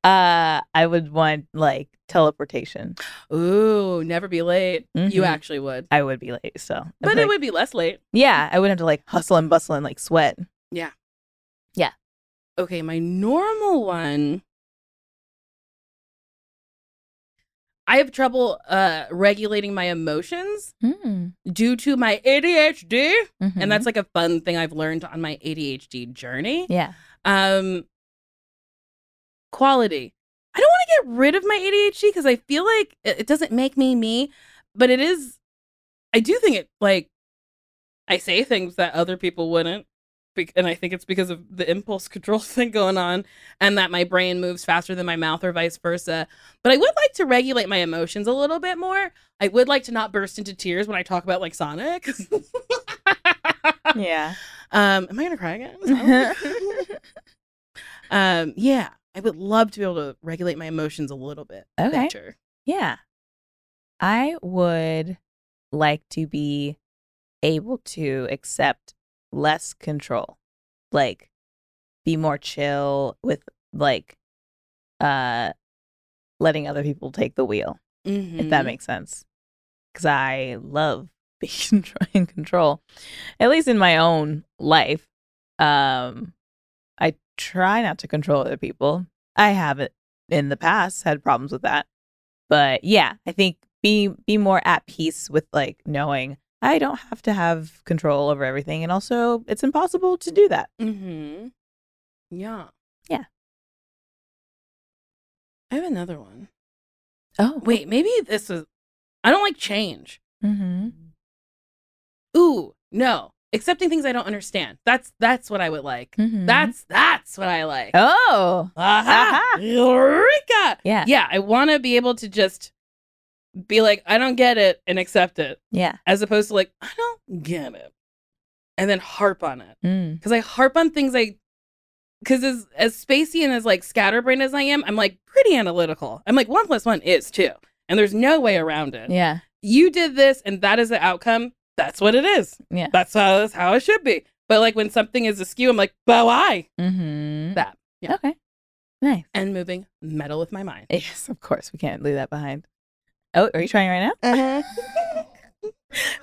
uh, I would want like teleportation. Ooh, never be late. You Mhm. actually would. I would be late, so. But it would be less late. Yeah, I wouldn't have to like hustle and bustle and like sweat. Yeah. Yeah. Okay, my normal one. I have trouble uh regulating my emotions Mm. due to my ADHD, Mhm. and that's like a fun thing I've learned on my ADHD journey. yeah. Um quality. I don't want to get rid of my ADHD because I feel like it, it doesn't make me me, but it is I do think it like I say things that other people wouldn't. And I think it's because of the impulse control thing going on, and that my brain moves faster than my mouth, or vice versa. But I would like to regulate my emotions a little bit more. I would like to not burst into tears when I talk about like Sonic. Yeah. um, am I gonna cry again? um, yeah, I would love to be able to regulate my emotions a little bit Okay. better. Yeah. I would like to be able to accept less control. Like be more chill with like uh letting other people take the wheel, if that Mhm. makes sense. Cuz I love being in control. At least in my own life. Um I try not to control other people. I haven't in the past had problems with that but yeah i think be be more at peace with like knowing i don't have to have control over everything and also it's impossible to do that Mm-hmm. Yeah. Yeah. I have another one. oh Wait, maybe this is. I don't like change. mm-hmm. Ooh, no. Accepting things I don't understand. That's that's what I would like. Mhm. That's that's what I like. oh Aha! Aha. Eureka! yeah Yeah, I want to be able to just be like, I don't get it, and accept it, yeah as opposed to like, I don't get it, and then harp on it. mm. because I harp on things I because as as spacey and as like scatterbrained as I am, I'm like pretty analytical. I'm like one plus one is two, and there's no way around it. yeah You did this, and that is the outcome. That's what it is. Yeah. that's how that's how it should be. But like when something is askew, I'm like, but why mm-hmm. that? Yeah, okay nice and moving metal with my mind. yes of course we can't leave that behind oh are you trying right now Uh-huh.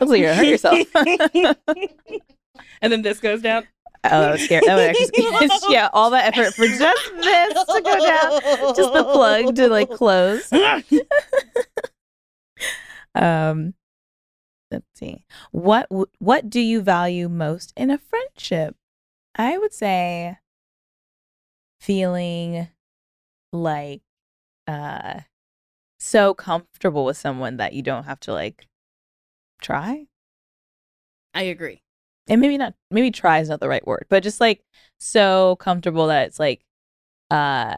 Looks like you're gonna hurt yourself. and then this goes down. oh, was scary. That would actually, yeah, all that effort for just this to go down, just the plug to like close. Um, let's see. What what do you value most in a friendship? I would say feeling like uh so comfortable with someone that you don't have to like try. I agree. And maybe not maybe try is not the right word, but just like so comfortable that it's like uh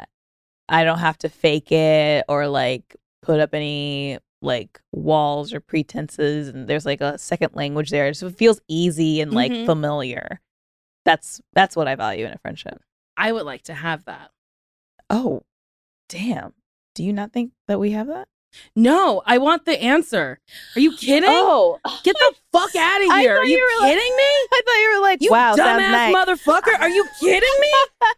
I don't have to fake it or like put up any like walls or pretenses and there's like a second language there. So it feels easy and like Mhm. familiar. That's that's what I value in a friendship. I would like to have that. Oh, damn. Do you not think that we have that? No, I want the answer. Are you kidding? Oh, Get the fuck out of here. Are you, you were like- kidding me? I thought you were like, You wow, dumbass nice. motherfucker. Are you kidding me?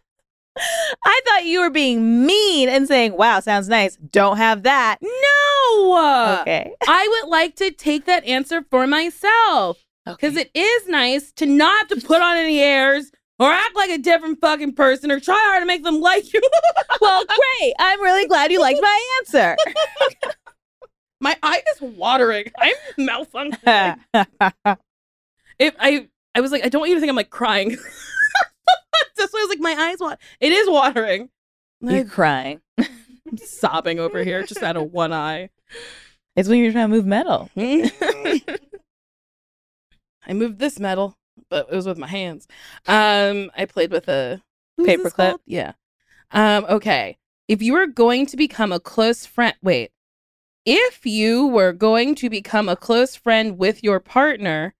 I thought you were being mean and saying, wow, sounds nice. Don't have that. No. Okay. I would like to take that answer for myself because it is nice to not have to put on any airs or act like a different fucking person or try hard to make them like you. well, great. I'm really glad you liked my answer. My eye is watering. I'm malfunctioning. if I I was like, I don't want you to think I'm like crying. That's why I was like, my eyes water. It is watering. You're crying. I'm sobbing over here just out of one eye. It's when you're trying to move metal. I moved this metal, but it was with my hands. Um, I played with a Paperclip? Yeah. Um, okay. If you were going to become a close friend, wait. If you were going to become a close friend with your partner,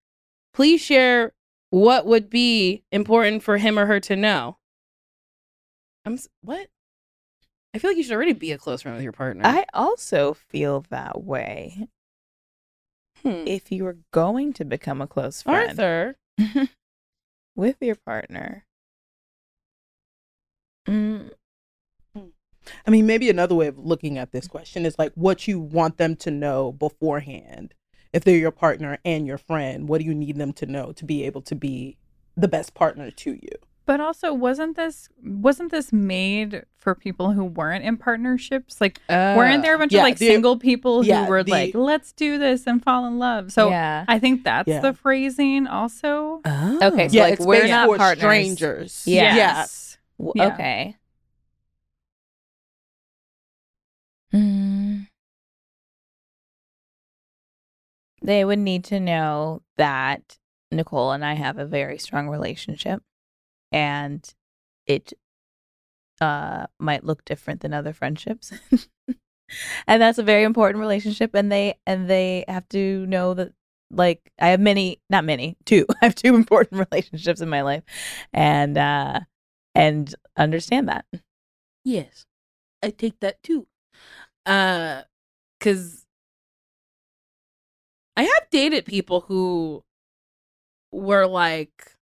please share what would be important for him or her to know. I'm what? I feel like you should already be a close friend with your partner. I also feel that way. Hmm. If you were going to become a close friend Arthur. with your partner, mm, I mean, maybe another way of looking at this question is like what you want them to know beforehand. If they're your partner and your friend, what do you need them to know to be able to be the best partner to you? But also, wasn't this wasn't this made for people who weren't in partnerships? Like, weren't there a bunch yeah, of like the- single people who were the- like, "Let's do this and fall in love"? So yeah. I think that's Yeah. the phrasing. Also, Okay, so yeah, like, it's we're based not for partners. strangers. Yeah. Yes. W- Yeah. Okay. Mm. They would need to know that Nicole and I have a very strong relationship and it uh might look different than other friendships. and that's a very important relationship and they and they have to know that like I have many not many, two. I have two important relationships in my life. And uh and understand that. Yes, I take that too. Uh, cause I have dated people who were like,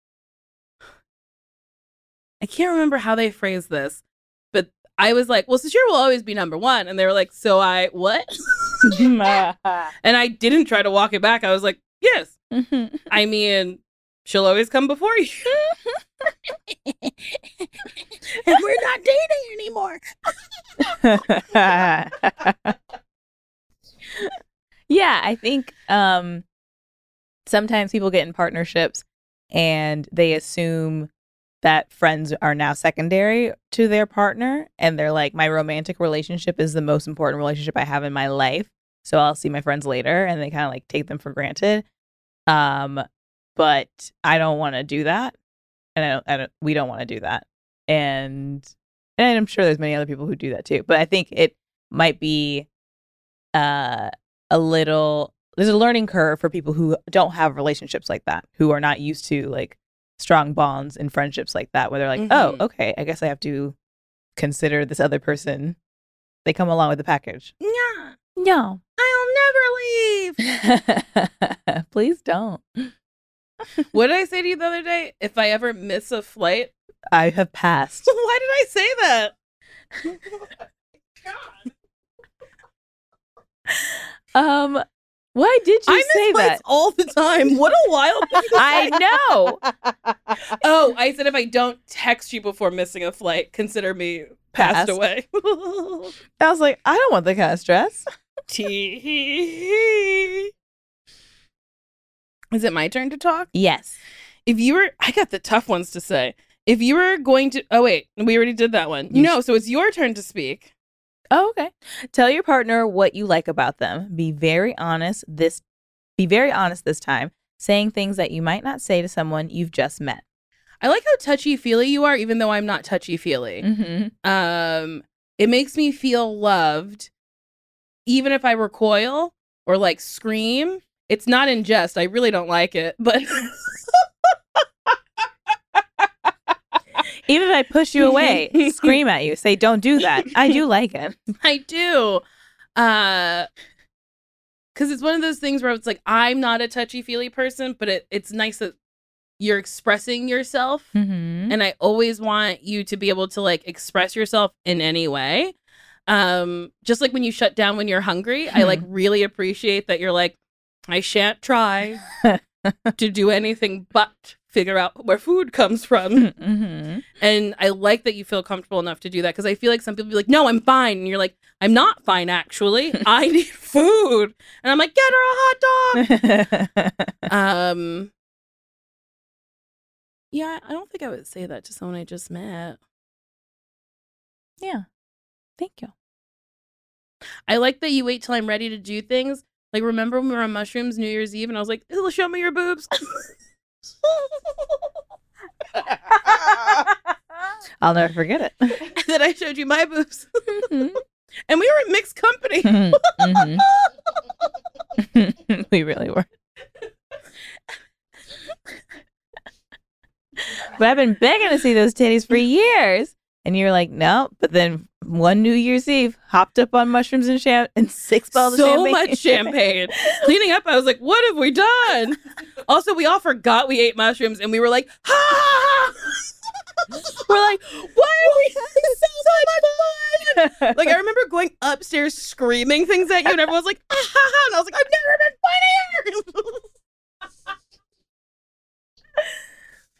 I can't remember how they phrased this, but I was like, well, Sasheer will always be number one. And they were like, so I, what? and I didn't try to walk it back. I was like, yes. I mean, she'll always come before you. and we're not dating anymore. yeah, I think um sometimes people get in partnerships and they assume that friends are now secondary to their partner and they're like my romantic relationship is the most important relationship I have in my life. So I'll see my friends later and they kind of like take them for granted. Um but I don't want to do that. And I don't, I don't we don't want to do that. And and I'm sure there's many other people who do that too. But I think it might be uh a little there's a learning curve for people who don't have relationships like that, who are not used to like strong bonds and friendships like that, where they're like, Mhm. oh, okay, I guess I have to consider this other person. They come along with the package. Yeah, No. I'll never leave. Please don't. what did I say to you the other day? If I ever miss a flight, I have passed. why did I say that? Um Why did you I say that? all the time. What a wild thing I know. Oh, I said if I don't text you before missing a flight, consider me passed Passed. away. I was like, I don't want the kind of stress. Tee. Is it my turn to talk? Yes. If you were, I got the tough ones to say. If you were going to, oh wait, we already did that one. You no, so it's your turn to speak. Oh, okay. Tell your partner what you like about them. Be very honest this be very honest this time, saying things that you might not say to someone you've just met. I like how touchy feely you are, even though I'm not touchy feely. Mm-hmm. Um, it makes me feel loved, even if I recoil or like scream. It's not in jest. I really don't like it, but Even if I push you away, scream at you, say, Don't do that. I do like it. I do. Uh because it's one of those things where it's like I'm not a touchy feely person, but it, it's nice that you're expressing yourself. Mm-hmm. And I always want you to be able to like express yourself in any way. Um, just like when you shut down when you're hungry, I like really appreciate that you're like, I shan't try to do anything but figure out where food comes from. Mm-hmm. And I like that you feel comfortable enough to do that because I feel like some people be like, no, I'm fine. And you're like, I'm not fine, actually. I need food. And I'm like, get her a hot dog. um, yeah, I don't think I would say that to someone I just met. yeah. Thank you. I like that you wait till I'm ready to do things. Like, remember when we were on mushrooms New Year's Eve and I was like, show me your boobs. I'll never forget it. and then I showed you my boobs. Mhm. and we were in mixed company. Mhm. we really were. but I've been begging to see those titties for years. And you're like, no. But then one New Year's Eve, hopped up on mushrooms and sham and six bottles so of champagne. much champagne. Cleaning up, I was like, what have we done? Also, we all forgot we ate mushrooms and we were like, ha! we're like, why are we having so much fun? Like, I remember going upstairs screaming things at you, and everyone's like, ah, ha, ha. And I was like, I've never been funnier.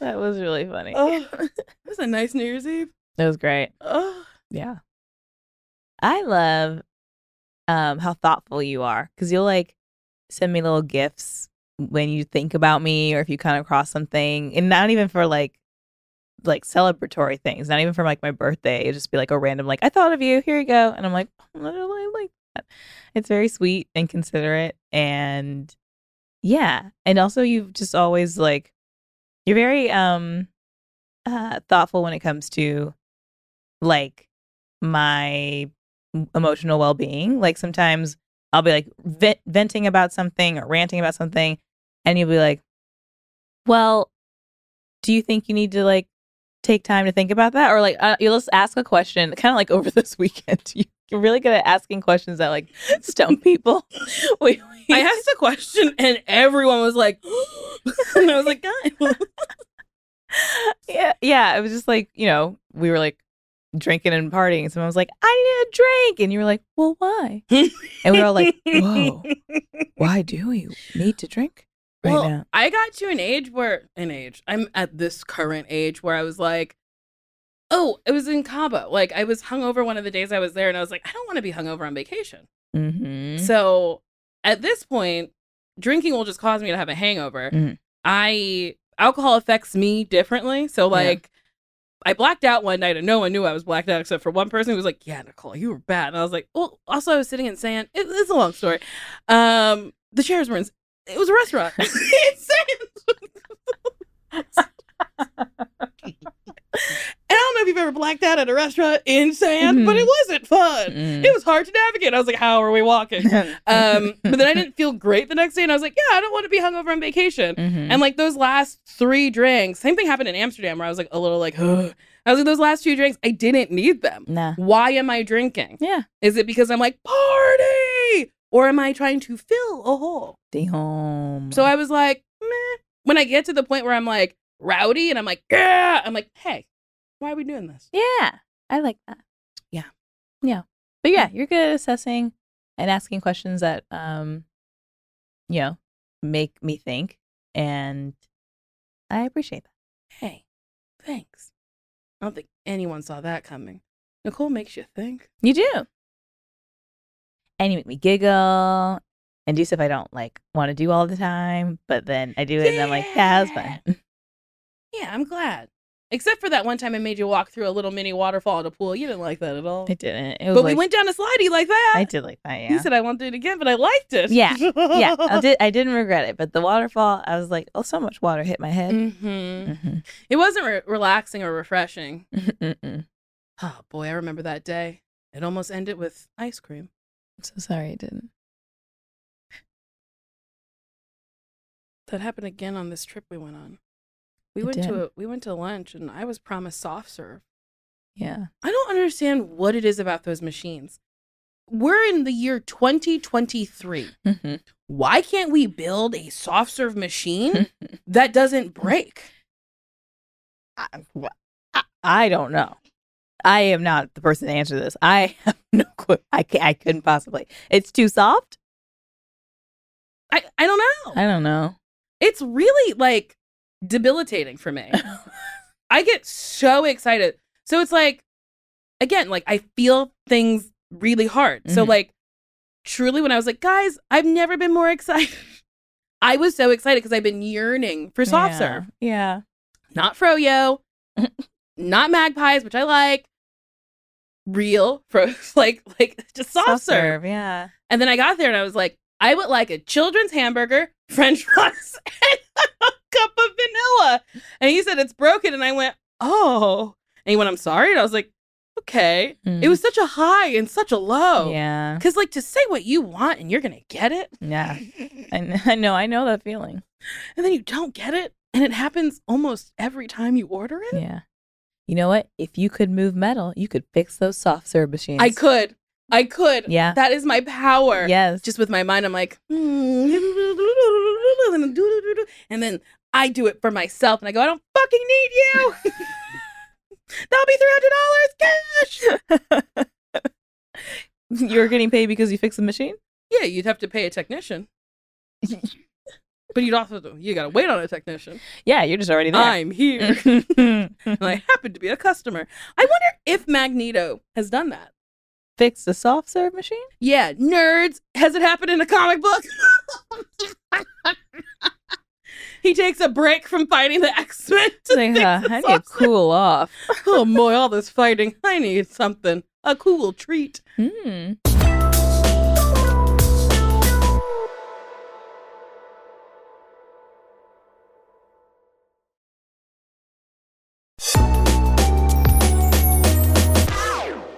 that was really funny. oh, it was a nice New Year's Eve. That was great. Oh. Yeah. I love um how thoughtful you are cuz you'll like send me little gifts when you think about me or if you come across something and not even for like like celebratory things, not even for like my birthday. It'll just be like a random like I thought of you. Here you go. And I'm like, "Oh, I like that. It's very sweet and considerate and yeah. And also you've just always like you're very um uh thoughtful when it comes to like my emotional well-being like sometimes i'll be like vent- venting about something or ranting about something and you'll be like well do you think you need to like take time to think about that? Or like uh, you'll just ask a question kind of like over this weekend. You, you're really good at asking questions that like stump people. We, we- I asked a question, and everyone was like, and I was like, yeah yeah it was just like you know we were like drinking and partying someone was like i need a drink and you were like well why and we were all like whoa why do you need to drink right well, now I got to an age where an age I'm at this current age where I was like, oh, it was in Cabo. Like I was hungover one of the days I was there, and I was like, I don't want to be hungover on vacation. mm-hmm. So at this point, drinking will just cause me to have a hangover. Mhm. I alcohol affects me differently. So Yeah. I blacked out one night and no one knew I was blacked out except for one person who was like, "Yeah, Nicole, you were bad." And I was like, "Well, also I was sitting in sand. It, it's a long story. Um, the chairs were in. It was a restaurant. It's sand. And I don't know if you've ever blacked out at a restaurant in sand, but it wasn't fun. Mm. It was hard to navigate. I was like, "How are we walking?" Um, but then I didn't feel great the next day, and I was like, "Yeah, I don't want to be hungover on vacation." Mhm. And like those last three drinks, same thing happened in Amsterdam where I was like a little like, Ugh. I was like, those last two drinks, I didn't need them. nah Why am I drinking? yeah Is it because I'm like party, or am I trying to fill a hole? stay home So I was like, meh. When I get to the point where I'm like rowdy and I'm like, yeah, I'm like, hey, why are we doing this? yeah i like that Yeah. yeah but yeah you're good at assessing and asking questions that um you know, make me think. And I appreciate that. Hey, thanks. I don't think anyone saw that coming. Nicole makes you think. You do. And you make me giggle and do stuff I don't like want to do all the time, but then I do it and I'm like, yeah, that's fun. Yeah, I'm glad. Except for that one time I made you walk through a little mini waterfall at a pool. You didn't like that at all. I didn't. It was But like, we went down a slidey like that. I did like that, yeah. said I won't do it again, but I liked it. Yeah, yeah, I did. I didn't regret it, but the waterfall, I was like, oh, so much water hit my head. hmm Mhm. It wasn't re- relaxing or refreshing. Mm-mm. Oh boy, I remember that day. It almost ended with ice cream. I'm so sorry, I didn't. That happened again on this trip we went on. We It went did. to a, we went to lunch and I was promised soft serve. Yeah. I don't understand what it is about those machines. We're in the year 2023. Mhm. Why can't we build a soft serve machine that doesn't break? I, I- I don't know. I am not the person to answer this. I have no clue. I, I couldn't possibly. It's too soft. I, I don't know. I don't know. It's really like debilitating for me. I get so excited. So it's like, again, like I feel things really hard. So, Mhm. like, truly, when I was like, guys, I've never been more excited. I was so excited because I've been yearning for soft yeah. serve. Yeah. Not froyo, not magpies, which I like. Real fro, like like just soft, serve. Yeah. And then I got there and I was like, I would like a children's hamburger, French fries, and And he said it's broken, and I went, oh. And he went, I'm sorry. And I was like, okay. It was such a high and such a low. Mm. Yeah. Because like to say what you want and you're gonna get it, Yeah. I, I know. I know that feeling. and then you don't get it, and it happens almost every time you order it. Yeah. You know what? If you could move metal, you could fix those soft serve machines. I could. I could. Yeah. That is my power. Yes. Just with my mind, I'm like, "Hmm." and then I do it for myself, and I go, I don't fucking need you. That'll be three hundred dollars cash. You're getting paid because you fixed the machine? Yeah, you'd have to pay a technician, but you'd also you gotta wait on a technician. Yeah, you're just already there. I'm here, and I happen to be a customer. I wonder if Magneto has done that. Fix the soft serve machine? Yeah, nerds. Has it happened in a comic book? He takes a break from fighting the X Men. Like, uh, I need to cool off. oh boy, all this fighting. I need something. A cool treat. Hmm.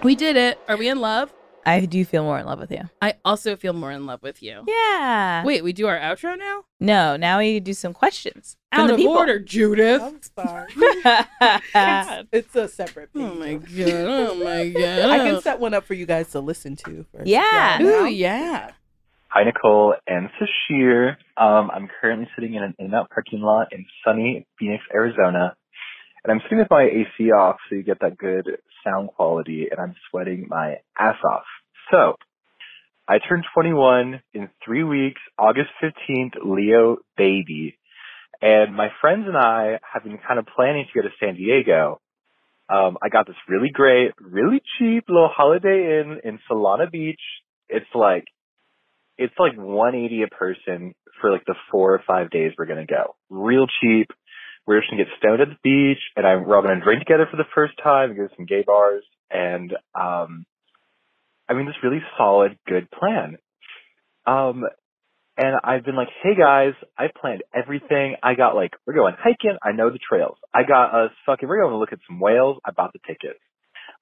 We did it. Are we in love? I do feel more in love with you. I also feel more in love with you. Yeah. Wait, we do our outro now? No, now we do some questions. from Out the of people. order, Judith. I'm sorry. yeah. it's, it's a separate page. Oh my god. Oh my god. I can set one up for you guys to listen to. First. Yeah. now. Ooh, yeah. Hi, Nicole and Sasheer. Um, I'm currently sitting in an In-N-Out parking lot in sunny Phoenix, Arizona, and I'm sitting with my AC off so you get that good sound quality, and I'm sweating my ass off. So, I turned 21 in three weeks, August 15th, Leo baby, and my friends and I have been kind of planning to go to San Diego. Um, I got this really great, really cheap little Holiday Inn in Solana Beach. It's like it's like 180 a person for like the four or five days we're gonna go. Real cheap. We're just gonna get stoned at the beach, and I, we're all gonna drink together for the first time, and go to some gay bars, and um, I mean, this really solid, good plan. Um, and I've been like, hey guys, I planned everything. I got like, we're going hiking. I know the trails. I got us fucking, we're going to look at some whales. I bought the tickets.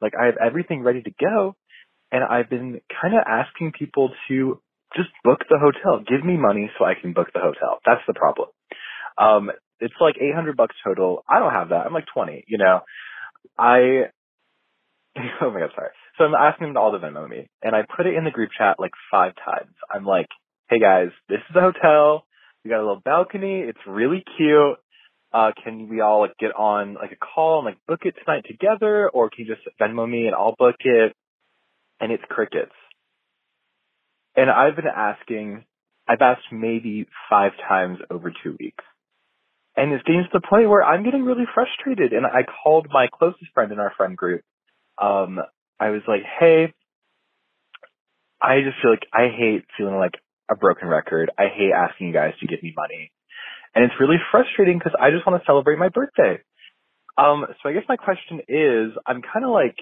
Like, I have everything ready to go. And I've been kind of asking people to just book the hotel. Give me money so I can book the hotel. That's the problem. Um, it's like 800 bucks total. I don't have that. I'm like 20, you know. I, oh my god, sorry. So I'm asking them to all to Venmo me, and I put it in the group chat like five times. I'm like, hey guys, this is the hotel. We got a little balcony. It's really cute. Uh, can we all like get on like a call and like book it tonight together, or can you just Venmo me and I'll book it? And it's crickets. And I've been asking, I've asked maybe five times over two weeks. And it's getting to the point where I'm getting really frustrated. And I called my closest friend in our friend group. Um, I was like, hey, I just feel like I hate feeling like a broken record. I hate asking you guys to give me money. And it's really frustrating because I just want to celebrate my birthday. Um, so I guess my question is, I'm kind of like,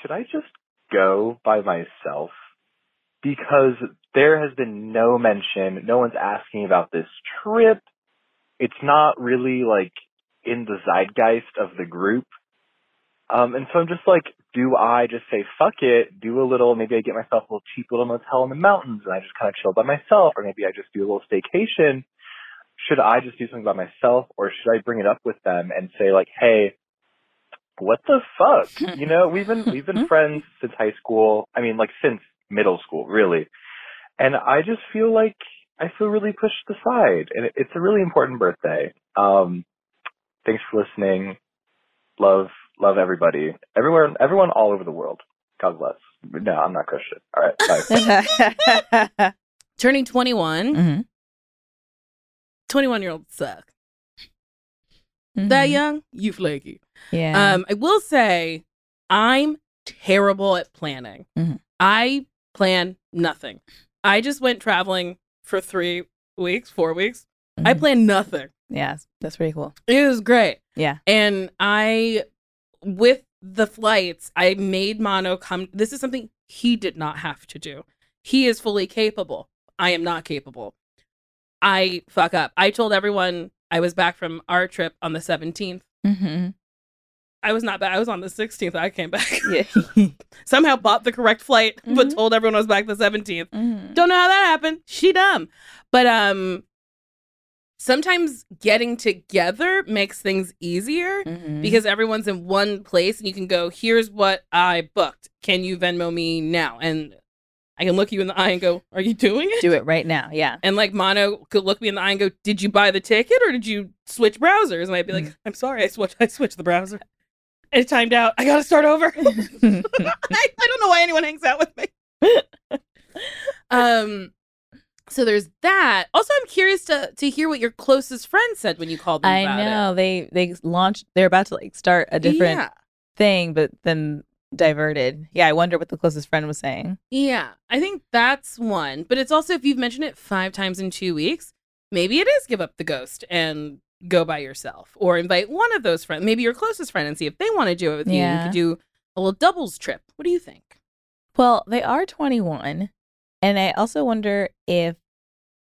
should I just go by myself? Because there has been no mention, no one's asking about this trip. It's not really like in the zeitgeist of the group. Um, and so I'm just like, do I just say fuck it, do a little, maybe I get myself a little cheap little motel in the mountains and I just kind of chill by myself, or maybe I just do a little staycation. Should I just do something by myself, or should I bring it up with them and say like, hey, what the fuck? You know, we've been we've been friends since high school. I mean, like since middle school, really. And I just feel like I feel really pushed aside, and it, it's a really important birthday. Um, thanks for listening. Love, love everybody, everywhere, everyone all over the world. God bless. No, I'm not Christian. All right, bye. Turning 21, Mhm. 21 year olds suck. That Mhm. young, you flaky. Yeah. Um, I will say I'm terrible at planning. Mhm. I plan nothing. I just went traveling for three weeks, four weeks. I Mhm. planned nothing. yeah, that's pretty cool. It was great. Yeah. And I, with the flights, I made Mono come. This is something he did not have to do. He is fully capable. I am not capable. I fuck up. I told everyone I was back from our trip on the 17th. Mm-hmm. I was not back. I was on the 16th. I came back. Yeah. Somehow bought the correct flight, but Mhm. told everyone I was back the 17th. Mhm. Don't know how that happened. She dumb. But um sometimes getting together makes things easier Mhm. because everyone's in one place and you can go, here's what I booked. Can you Venmo me now? And I can look you in the eye and go, Are you doing it? do it right now. Yeah. And like Mono could look me in the eye and go, Did you buy the ticket or did you switch browsers? And I'd be like, Mm. I'm sorry, I switched I switched the browser. It timed out. I gotta start over. I, I don't know why anyone hangs out with me. um so there's that. Also, I'm curious to to hear what your closest friend said when you called them I about it. know they they launched. They're about to like start a different Yeah. thing, but then diverted. Yeah, I wonder what the closest friend was saying. Yeah, I think that's one. But it's also if you've mentioned it five times in two weeks, maybe it is give up the ghost and go by yourself, or invite one of those friends, maybe your closest friend, and see if they want to do it with you. You could do a little doubles trip. What do you think? Well, they are 21, and I also wonder if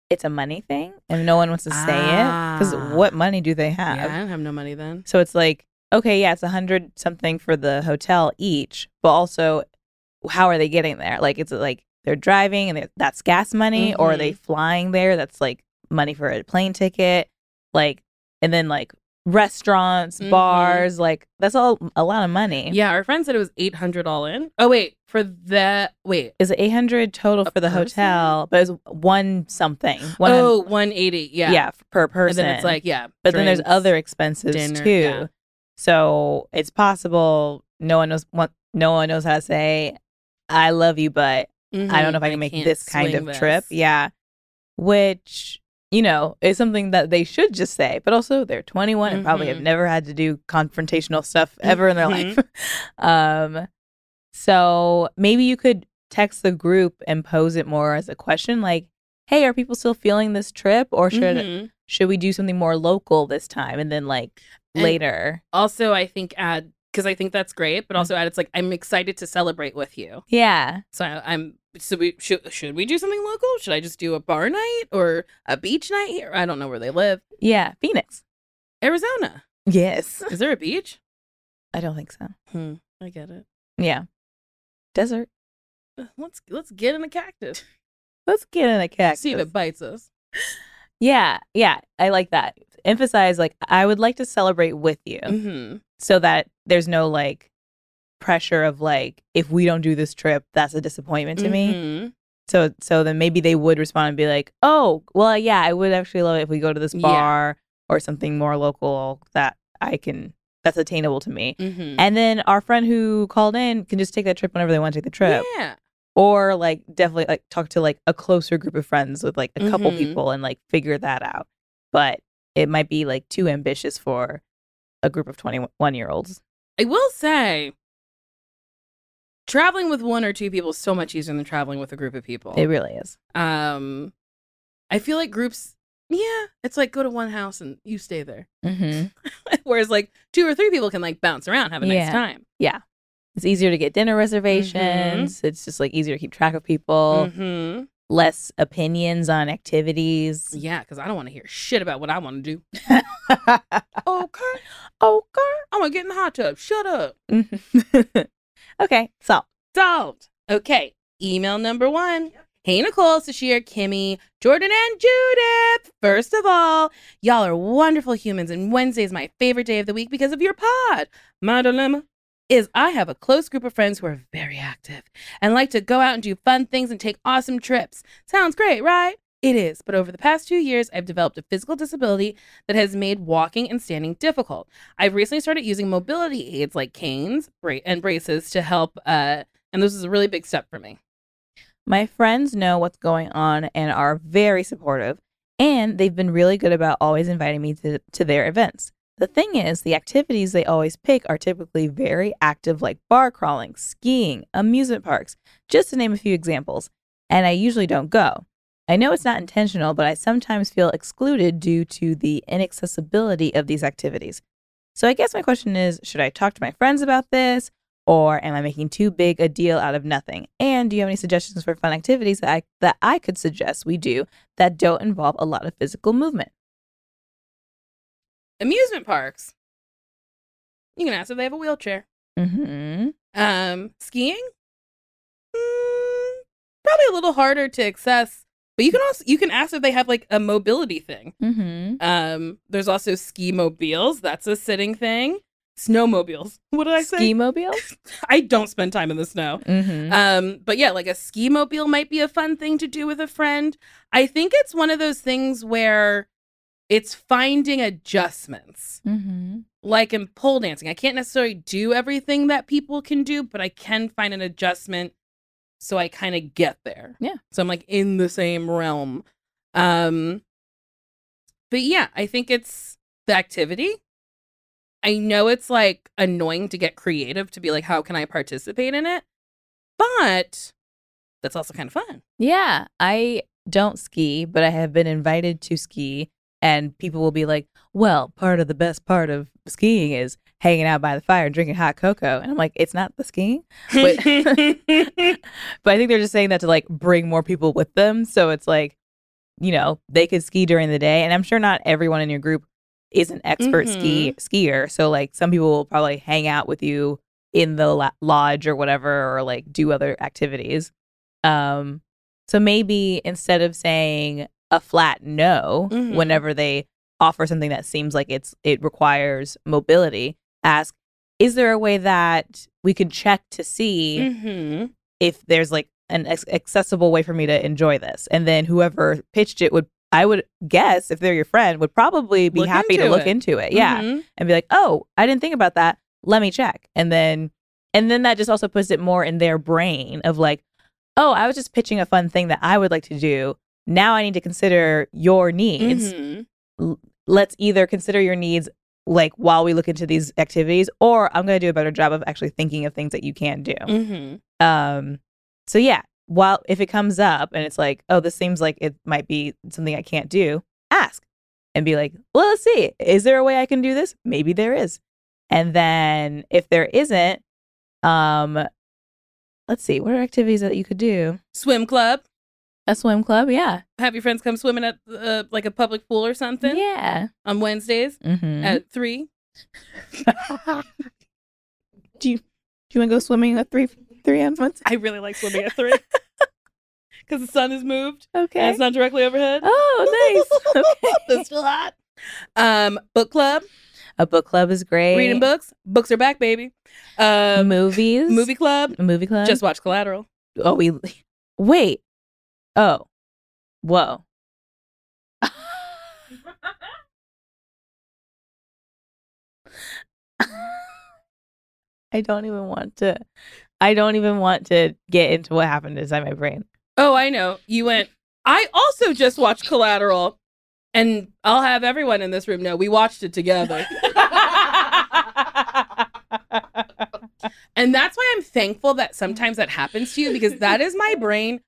it's a money thing and no one wants to say it because Ah. what money do they have? Yeah, I don't have no money then. So it's like, okay, yeah, it's a hundred something for the hotel each, but also, how are they getting there? Like, it's like they're driving and they- that's gas money, or are they Mm-hmm. flying there? That's like money for a plane ticket, like, and then like restaurants, Mhm. bars, like that's all a lot of money. Yeah, our friend said it was eight hundred all in. Oh wait, for that wait. Is it eight hundred total for the person? hotel? But it's one something. One oh, 180. Yeah. yeah, per person. And then it's like, yeah. but then there's other expenses dinner, too. yeah. So it's possible no one knows what no one knows how to say I love you, but I don't know if I can make this kind of trip. Yeah. Which, you know, is something that they should just say. But also they're 21 and probably have Mhm. never had to do confrontational stuff ever in their Mhm. life. um so maybe you could text the group and pose it more as a question like, "Hey, are people still feeling this trip or should Mhm. should we do something more local this time?" And then like And- later. Also, I think add because I think that's great, Mm. but also add it's like I'm excited to celebrate with you. Yeah. So I, I'm. So we should should we do something local? Should I just do a bar night or a beach night here? I don't know where they live. Yeah, Phoenix. Arizona. Yes. Is there a beach? I don't think so. Hmm. I get it. Yeah. Desert. Uh, Let's let's get in a cactus. Let's get in a cactus. See if it bites us. Yeah, yeah, I like that. Emphasize like I would like to celebrate with you, Mm-hmm. so that there's no like pressure of like if we don't do this trip, that's a disappointment to me. Mm-hmm. So so then maybe they would respond and be like, oh, well, yeah, I would actually love it if we go to this Yeah. bar or something more local that I can that's attainable to me. Mm-hmm. And then our friend who called in can just take that trip whenever they want to take the trip. Yeah. or like definitely like talk to like a closer group of friends with like a couple Mhm. people and like figure that out. But it might be like too ambitious for a group of 21 year olds. I will say, traveling with one or two people is so much easier than traveling with a group of people. It really is. um, I feel like groups, yeah, it's like go to one house and you stay there. hmm Whereas like two or three people can like bounce around, have a nice time. Yeah. It's easier to get dinner reservations. It's just like easier to keep track of people, hmm less opinions on activities. Yeah, because I don't want to hear shit about what I want to do. Okay, okay. I'm gonna get in the hot tub. Shut up. okay. So, Solved. Okay. Email number one. Hey, Nicole, Sasheer, Kimmy, Jordan, and Judith. First of all, y'all are wonderful humans, and Wednesday is my favorite day of the week because of your pod. My dilemma is I have a close group of friends who are very active and like to go out and do fun things and take awesome trips. Sounds great, right? It is, but over the past two years, I've developed a physical disability that has made walking and standing difficult. I've recently started using mobility aids like canes and braces to help, uh, and this is a really big step for me. my friends know what's going on and are very supportive, and they've been really good about always inviting me to, to their events. The thing is, the activities they always pick are typically very active, like bar crawling, skiing, amusement parks, just to name a few examples, and I usually don't go. I know it's not intentional, but I sometimes feel excluded due to the inaccessibility of these activities. So I guess my question is should I talk to my friends about this? Or am I making too big a deal out of nothing? And do you have any suggestions for fun activities that I, that I could suggest we do that don't involve a lot of physical movement? Amusement parks. You can ask if they have a wheelchair. Mm-hmm. Um, skiing, Mm, probably a little harder to access, but you can also you can ask if they have like a mobility thing. Mm-hmm. Um, there's also ski mobiles. That's a sitting thing. Snowmobiles. What did I say? Ski mobile? I don't spend time in the snow. Mm-hmm. Um, but yeah, like a ski mobile might be a fun thing to do with a friend. I think it's one of those things where it's finding adjustments. mm-hmm. Like in pole dancing, I can't necessarily do everything that people can do, but I can find an adjustment so I kind of get there. Yeah. So I'm like in the same realm. Um but yeah, I think it's the activity. I know it's like annoying to get creative to be like how can I participate in it? But that's also kind of fun. Yeah, I don't ski, but I have been invited to ski, and people will be like, "Well, part of the best part of skiing is hanging out by the fire and drinking hot cocoa," and I'm like, "It's not the skiing." But- but I think they're just saying that to like bring more people with them. So it's like, you know, they could ski during the day, and I'm sure not everyone in your group is an expert ski skier. So like, some people will probably hang out with you in the lodge or whatever, or like do other activities. Um, so maybe instead of saying a flat no Mhm. whenever they offer something that seems like it's it requires mobility, ask, is there a way that we could check to see mm-hmm. if there's like an ex- accessible way for me to enjoy this? And then whoever pitched it would, I would guess, if they're your friend, would probably be Look happy to into look into it. Yeah, Mhm. and be like, oh, I didn't think about that. Let me check. And then, and then that just also puts it more in their brain of like, oh, I was just pitching a fun thing that I would like to do. Now I need to consider your needs. Mhm. Let's either consider your needs like while we look into these activities, or I'm going to do a better job of actually thinking of things that you can do. Mhm. Um, so yeah, while if it comes up and it's like, oh, this seems like it might be something I can't do, ask and be like, well, let's see, is there a way I can do this? Maybe there is. And then if there isn't, um, let's see, what are activities that you could do? Swim club. A swim club, yeah, Have your friends come swimming at uh, like a public pool or something yeah. on Wednesdays Mm-hmm. at three. do you do you want to go swimming at three three on Wednesday? I really like swimming at three because the sun has moved and Okay. it's not directly overhead. Oh, nice. Okay. That's still hot. Um, book club, A book club is great. reading books. Books are back, baby. Um, movies. movie club. A movie club. Just watch Collateral. oh we wait oh whoa i don't even want to I don't even want to get into what happened inside my brain. Oh, I know. You went. I also just watched Collateral, and I'll have everyone in this room know we watched it together. and that's why I'm thankful that sometimes that happens to you because that is my brain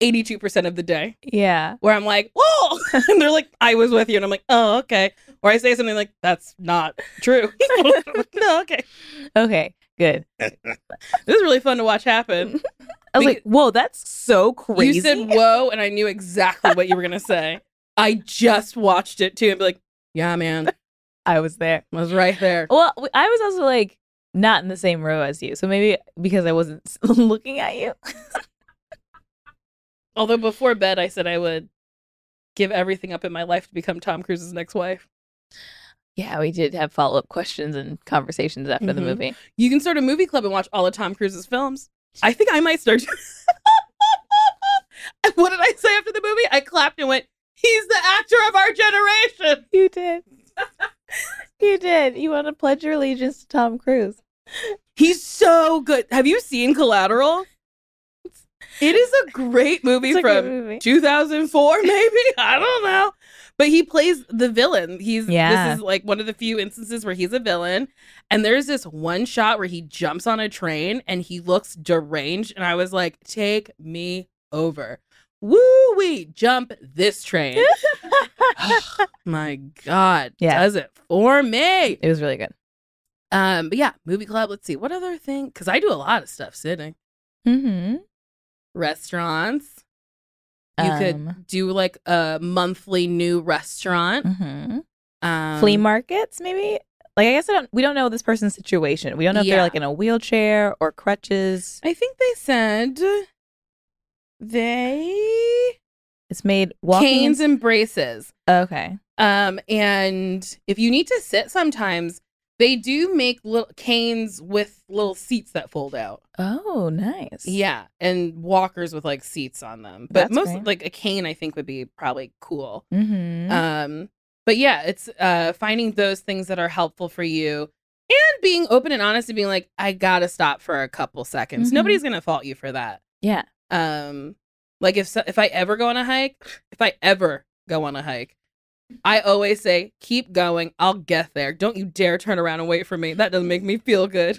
82% of the day yeah. where I'm like, whoa. and they're like, I was with you. And I'm like, oh, okay. Or I say something like, that's not true. no, okay. Okay. Good. This is really fun to watch happen. I was like, whoa, that's so crazy. You said whoa, and I knew exactly what you were going to say. I just watched it too and be like, yeah, man, I was there. I was right there. Well, I was also like not in the same row as you, so maybe because I wasn't looking at you. Although before bed, I said I would give everything up in my life to become Tom Cruise's next wife. Yeah, we did have follow up questions and conversations after the Mhm. movie. You can start a movie club and watch all of Tom Cruise's films. I think I might start. What did I say after the movie? I clapped and went, "He's the actor of our generation." You did. you did. You want to pledge your allegiance to Tom Cruise. He's so good. Have you seen Collateral? It is a great movie a from movie. 2004, maybe. I don't know. But he plays the villain. He's Yeah. this is like one of the few instances where he's a villain. And there's this one shot where he jumps on a train and he looks deranged. And I was like, take me over. Woo wee, jump this train. My God. Yeah. Does it for me. It was really good. Um, but yeah, movie club. Let's see. What other thing? Because I do a lot of stuff sitting. Mm-hmm. Restaurants. You Um, could do like a monthly new restaurant. hmm Um, Flea markets, maybe. Like I guess I don't. We don't know this person's situation. We don't know if Yeah. they're like in a wheelchair or crutches. I think they said they It's made walking. canes and braces. okay. Um, and if you need to sit, sometimes they do make little canes with little seats that fold out. Oh, nice. Yeah, and walkers with like seats on them. But That's most great. like a cane, I think would be probably cool. Mm-hmm. Um, but yeah, it's uh finding those things that are helpful for you and being open and honest and being like, I gotta stop for a couple seconds. Mhm. Nobody's gonna fault you for that. yeah. Um, like if so, if I ever go on a hike, if I ever go on a hike, I always say, keep going. I'll get there. Don't you dare turn around and wait for me. That doesn't make me feel good.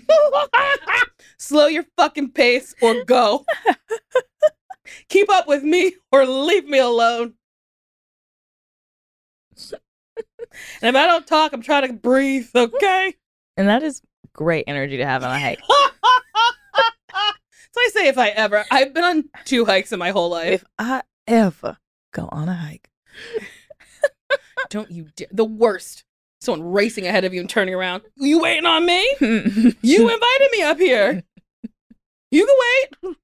Slow your fucking pace or go. keep up with me or leave me alone. and if I don't talk, I'm trying to breathe, okay? And that is great energy to have on a hike. so I say if I ever. I've been on two hikes in my whole life. if I ever go on a hike, Don't you dare. The worst. Someone racing ahead of you and turning around. You waiting on me? you invited me up here. You can wait.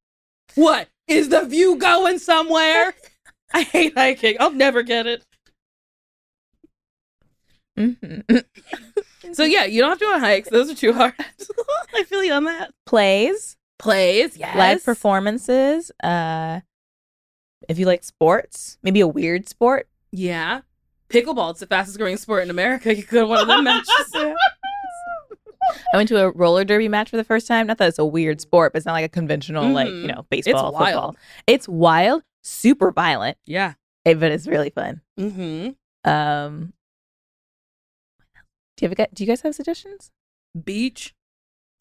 What? Is the view going somewhere? I hate hiking. I'll never get it. So yeah, you don't have to go on hikes. Those are too hard. I feel you on that. Plays, Plays, yes. live performances. Uh, if you like sports, maybe a weird sport. Yeah. Pickleball, it's the fastest growing sport in America. You could go to one of them matches. I went to a roller derby match for the first time. Not that it's a weird sport, but it's not like a conventional, like you Mhm. know, baseball, wild. football. It's wild, super violent, Yeah. eh, but it's really fun. Mm-hmm. Um, do you have a, do you guys have suggestions? Beach.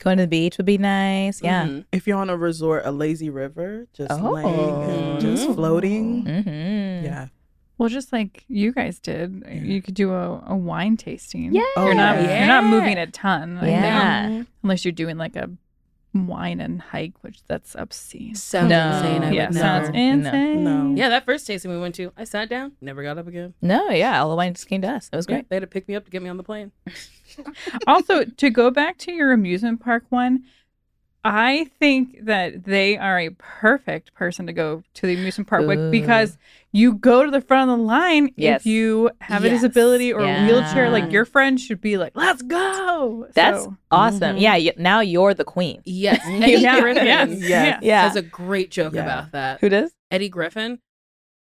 Going to the beach would be nice. Yeah. Mhm. If you're on a resort, a lazy river, just Oh. laying and just Mhm. floating. Mm-hmm. Yeah. Well, just like you guys did, you could do a, a wine tasting. Yeah. You're not yeah. you're not moving a ton. I think, Yeah. unless you're doing like a wine and hike, which that's obscene. Sounds No. insane. I yeah, would sounds never. insane. No. Yeah, that first tasting we went to, I sat down, never got up again. No, yeah, all the wine just came to us. It was Yeah, great. they had to pick me up to get me on the plane. also, to go back to your amusement park one, I think that they are a perfect person to go to the amusement park with Ooh. because you go to the front of the line Yes. if you have a disability or Yeah. a wheelchair. Like your friend should be like, "Let's go!" That's So- awesome. Mhm. Yeah, y- now you're the queen. Yes. Eddie Yeah, Griffin yes, yes. yeah. Yeah. has a great joke Yeah. about that. Who does? Eddie Griffin.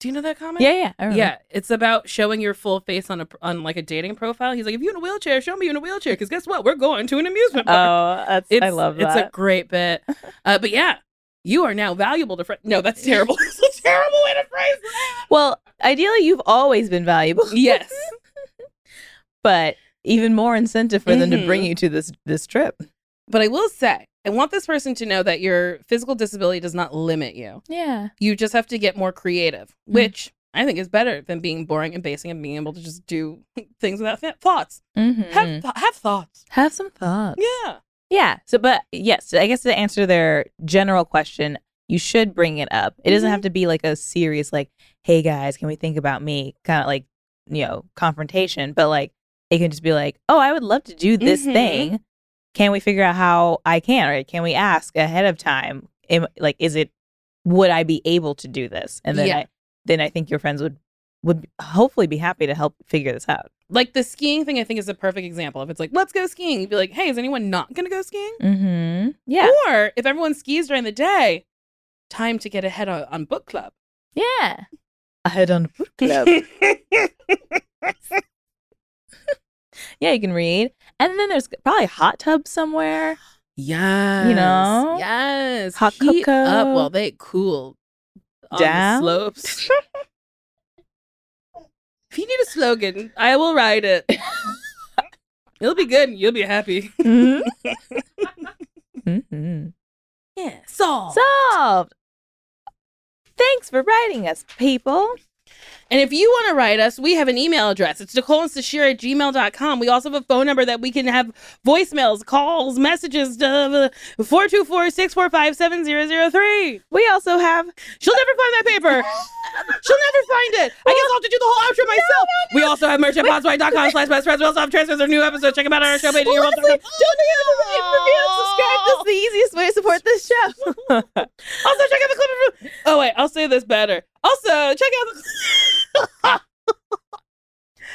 Do you know that comic? Yeah, yeah. I remember. Yeah, it's about showing your full face on a on like a dating profile. He's like, if you're in a wheelchair, show me you're in a wheelchair. Because guess what? We're going to an amusement park. Oh, that's it's, I love that. It's a great bit. Uh, but yeah, you are now valuable to friends. No, that's terrible. It's a terrible way to phrase that. well, ideally, you've always been valuable, Yes. but even more incentive for them to bring you to this this trip. But I will say, I want this person to know that your physical disability does not limit you. Yeah. You just have to get more creative, Mm. which I think is better than being boring and basic and being able to just do things without th- thoughts. Mm-hmm. Have th- have thoughts. Have some thoughts. Yeah. Yeah. So, but yes, I guess to answer their general question, you should bring it up. It doesn't have to be like a serious, like, hey guys, can we think about me? Kind of like, you know, confrontation, but like, it can just be like, oh, I would love to do this Mhm. thing. Can we figure out how I can? Or can we ask ahead of time? Am, like, is it, would I be able to do this? And then Yeah. I, then I think your friends would, would hopefully be happy to help figure this out. Like the skiing thing, I think is a perfect example. If it's like, let's go skiing, you'd be like, hey, is anyone not going to go skiing? Mm-hmm. Yeah. Or if everyone skis during the day, time to get ahead on, on book club. Yeah. Ahead on book club. Yeah, you can read. And then there's probably a hot tub somewhere. Yes. You know? Yes. Hot Heat cocoa. up while they cool Down. the slopes. if you need a slogan, I will write it. It'll be good and you'll be happy. Mm-hmm. Yeah. So, Solved. Thanks for writing us, people. And if you want to write us, we have an email address. It's Nicole and Sasheer at gmail.com. We also have a phone number that we can have voicemails, calls, messages, uh, 424 645 7003. We also have She'll never find that paper. She'll never find it. I guess I'll have to do the whole outro myself. We also have merch at podswag.com slash best friends. We also have transfers of new episodes. Check them out on our show page. Welcome. Don't forget to rate, review, and subscribe. This is the easiest way to support this show. Also, check out the clip of. Oh, wait. I'll say this better. Also, check out the.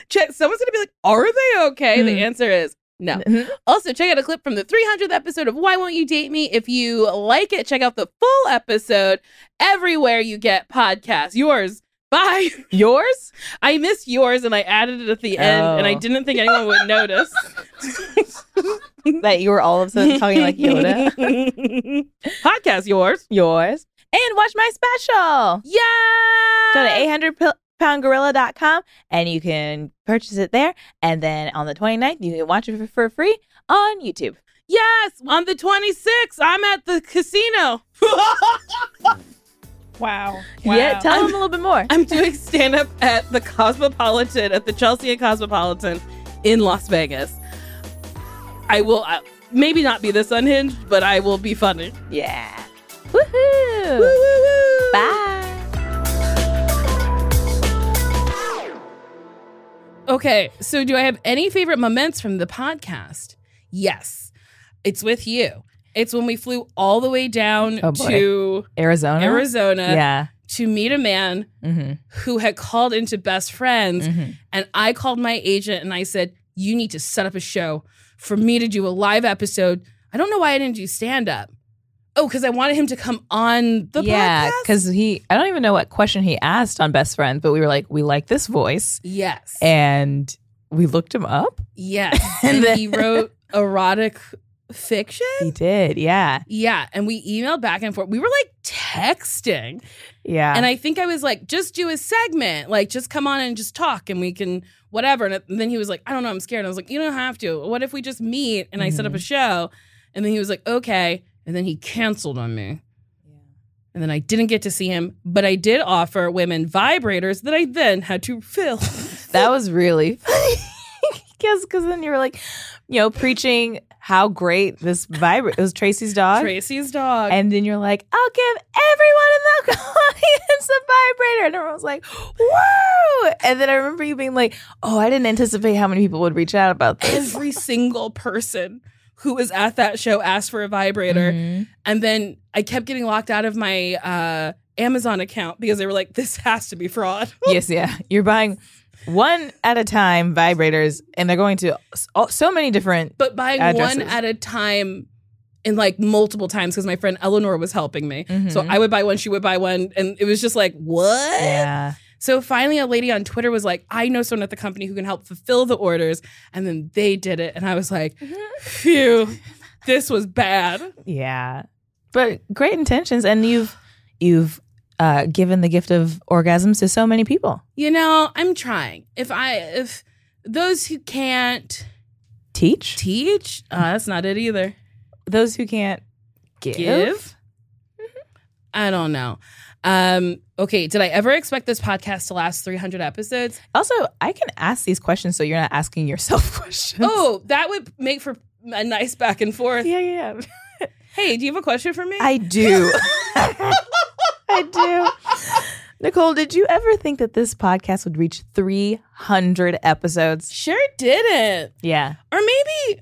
check. Someone's going to be like, are they okay? The Hmm. answer is no. Mhm. Also, check out a clip from the 300th episode of Why Won't You Date Me? If you like it, check out the full episode everywhere you get podcasts. Yours. Bye. Yours? I missed yours and I added it at the end, and I Oh. didn't think anyone would notice. That you were all of a sudden talking like Yoda. Podcast yours. Yours. And watch my special. Yeah. Go to 800poundgorilla.com and you can purchase it there. And then on the 29th, you can watch it for, for free on YouTube. Yes, on the 26th, I'm at the casino. Wow. Yeah, tell them a little bit more. I'm doing stand up at the Cosmopolitan, at the Chelsea and Cosmopolitan in Las Vegas. I will uh, maybe not be this unhinged, but I will be funny. Yeah. Woohoo. Bye. Okay, so do I have any favorite moments from the podcast? Yes, it's with you. It's when we flew all the way down Oh, to Arizona. Arizona Yeah. to meet a man Mm-hmm. who had called into Best Friends. Mm-hmm. And I called my agent and I said, You need to set up a show for me to do a live episode. I don't know why I didn't do stand up. Oh, because I wanted him to come on the yeah, podcast. because he, I don't even know what question he asked on Best Friends, but we were like, we like this voice. Yes. And we looked him up. yes. And then- he wrote erotic fiction. He did. Yeah. Yeah. And we emailed back and forth. We were like texting. Yeah. And I think I was like, just do a segment, like just come on and just talk and we can whatever. And then he was like, I don't know, I'm scared. And I was like, you don't have to. What if we just meet and I set up a mm. show? And then he was like, okay. And then he canceled on me. And then I didn't get to see him, but I did offer women vibrators that I then had to fill. that was really funny. Because cause then you were like, you know, preaching how great this vibrator It was Tracy's dog. Tracy's dog. And then you're like, I'll give everyone in the audience a vibrator. And everyone was like, whoa. And then I remember you being like, oh, I didn't anticipate how many people would reach out about this. Every single person who was at that show asked for a vibrator. Mhm. And then I kept getting locked out of my uh, Amazon account because they were like, this has to be fraud. yes, yeah. You're buying one at a time vibrators, and they're going to so many different. But buying Addresses. one at a time in like multiple times because my friend Eleanor was helping me. So Mhm. I would buy one, she would buy one, and it was just like, what? Yeah. So finally, a lady on Twitter was like, I know someone at the company who can help fulfill the orders. And then they did it. And I was like, phew, this was bad. Yeah. But great intentions and you've you've uh given the gift of orgasms to so many people. You know, I'm trying. If I, if those who can't Teach teach, uh, that's not it either. those who can't give. Give? I don't know. Um, okay, did I ever expect this podcast to last 300 episodes? Also, I can ask these questions so you're not asking yourself questions. Oh, that would make for a nice back and forth. yeah, yeah. yeah. Hey, do you have a question for me? I do. I do. Nicole, did you ever think that this podcast would reach 300 episodes? sure didn't. Yeah. Or maybe,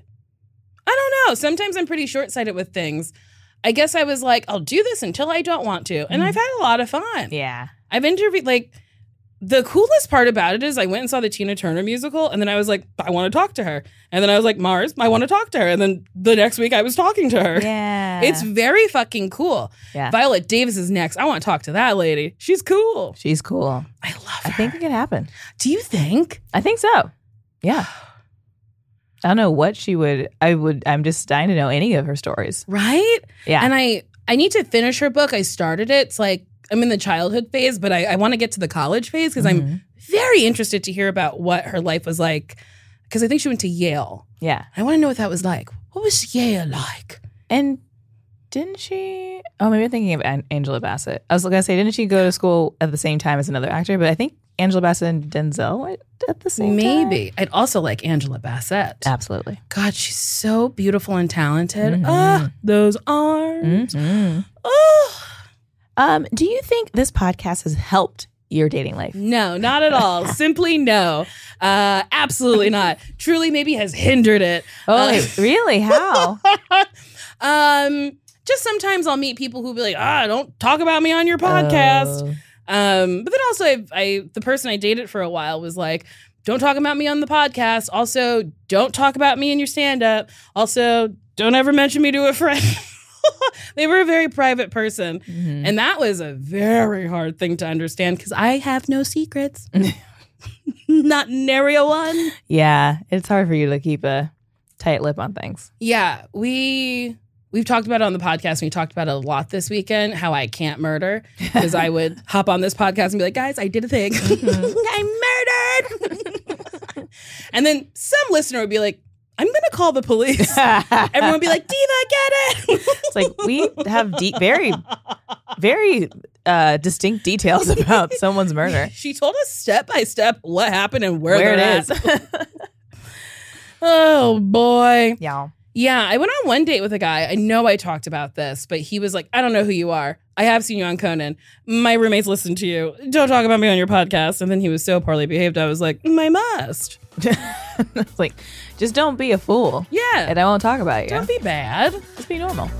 I don't know. Sometimes I'm pretty short sighted with things. I guess I was like, I'll do this until I don't want to. And I've mm-hmm. had a lot of fun. Yeah. I've interviewed, like, the coolest part about it is I went and saw the Tina Turner musical, and then I was like, I want to talk to her. And then I was like, Mars, I want to talk to her. And then the next week I was talking to her. Yeah. It's very fucking cool. Yeah. Viola Davis is next. I want to talk to that lady. She's cool. She's cool. I love her. I think it could happen. Do you think? I think so. Yeah. I don't know what she would I would I'm just dying to know any of her stories. Right? Yeah. And I I need to finish her book. I started it. It's like I'm in the childhood phase, but I, I want to get to the college phase because I'm Mhm. very interested to hear about what her life was like. Because I think she went to Yale. Yeah. I want to know what that was like. What was Yale like? And didn't she? Oh, maybe I'm thinking of An- Angela Bassett. I was gonna say, didn't she go to school at the same time as another actor? But I think Angela Bassett and Denzel at the same time. Maybe. I'd also like Angela Bassett. Absolutely. God, she's so beautiful and talented. Mhm. Ah, those arms. Mhm. Oh. Um, do you think this podcast has helped your dating life? No, not at all. Simply no. Uh, absolutely not. Truly, maybe has hindered it. Oh, Uh, wait, really? How? um, just sometimes I'll meet people who be like, ah, don't talk about me on your podcast. Oh. Um, but then also, I, I the person I dated for a while was like, don't talk about me on the podcast. Also, don't talk about me in your stand up. Also, don't ever mention me to a friend. they were a very private person. Mhm. And that was a very hard thing to understand because I have no secrets. Not nary a one. Yeah, it's hard for you to keep a tight lip on things. Yeah, we we've talked about it on the podcast. And We talked about it a lot this weekend. How I can't murder because I would hop on this podcast and be like, "Guys, I did a thing. I murdered." and then some listener would be like, "I'm gonna call the police." Everyone would be like, "Diva, get it!" It's like we have deep, very, very uh, distinct details about someone's murder. She told us step by step what happened and where, Where it is. Oh boy. yeah. Yeah, I went on one date with a guy. I know I talked about this, but he was like, I don't know who you are. I have seen you on Conan. My roommates listen to you. Don't talk about me on your podcast. And then he was so poorly behaved. I was like, "Mm, I must. like, just don't be a fool, Yeah. and I won't talk about you. Don't be bad. Just be normal.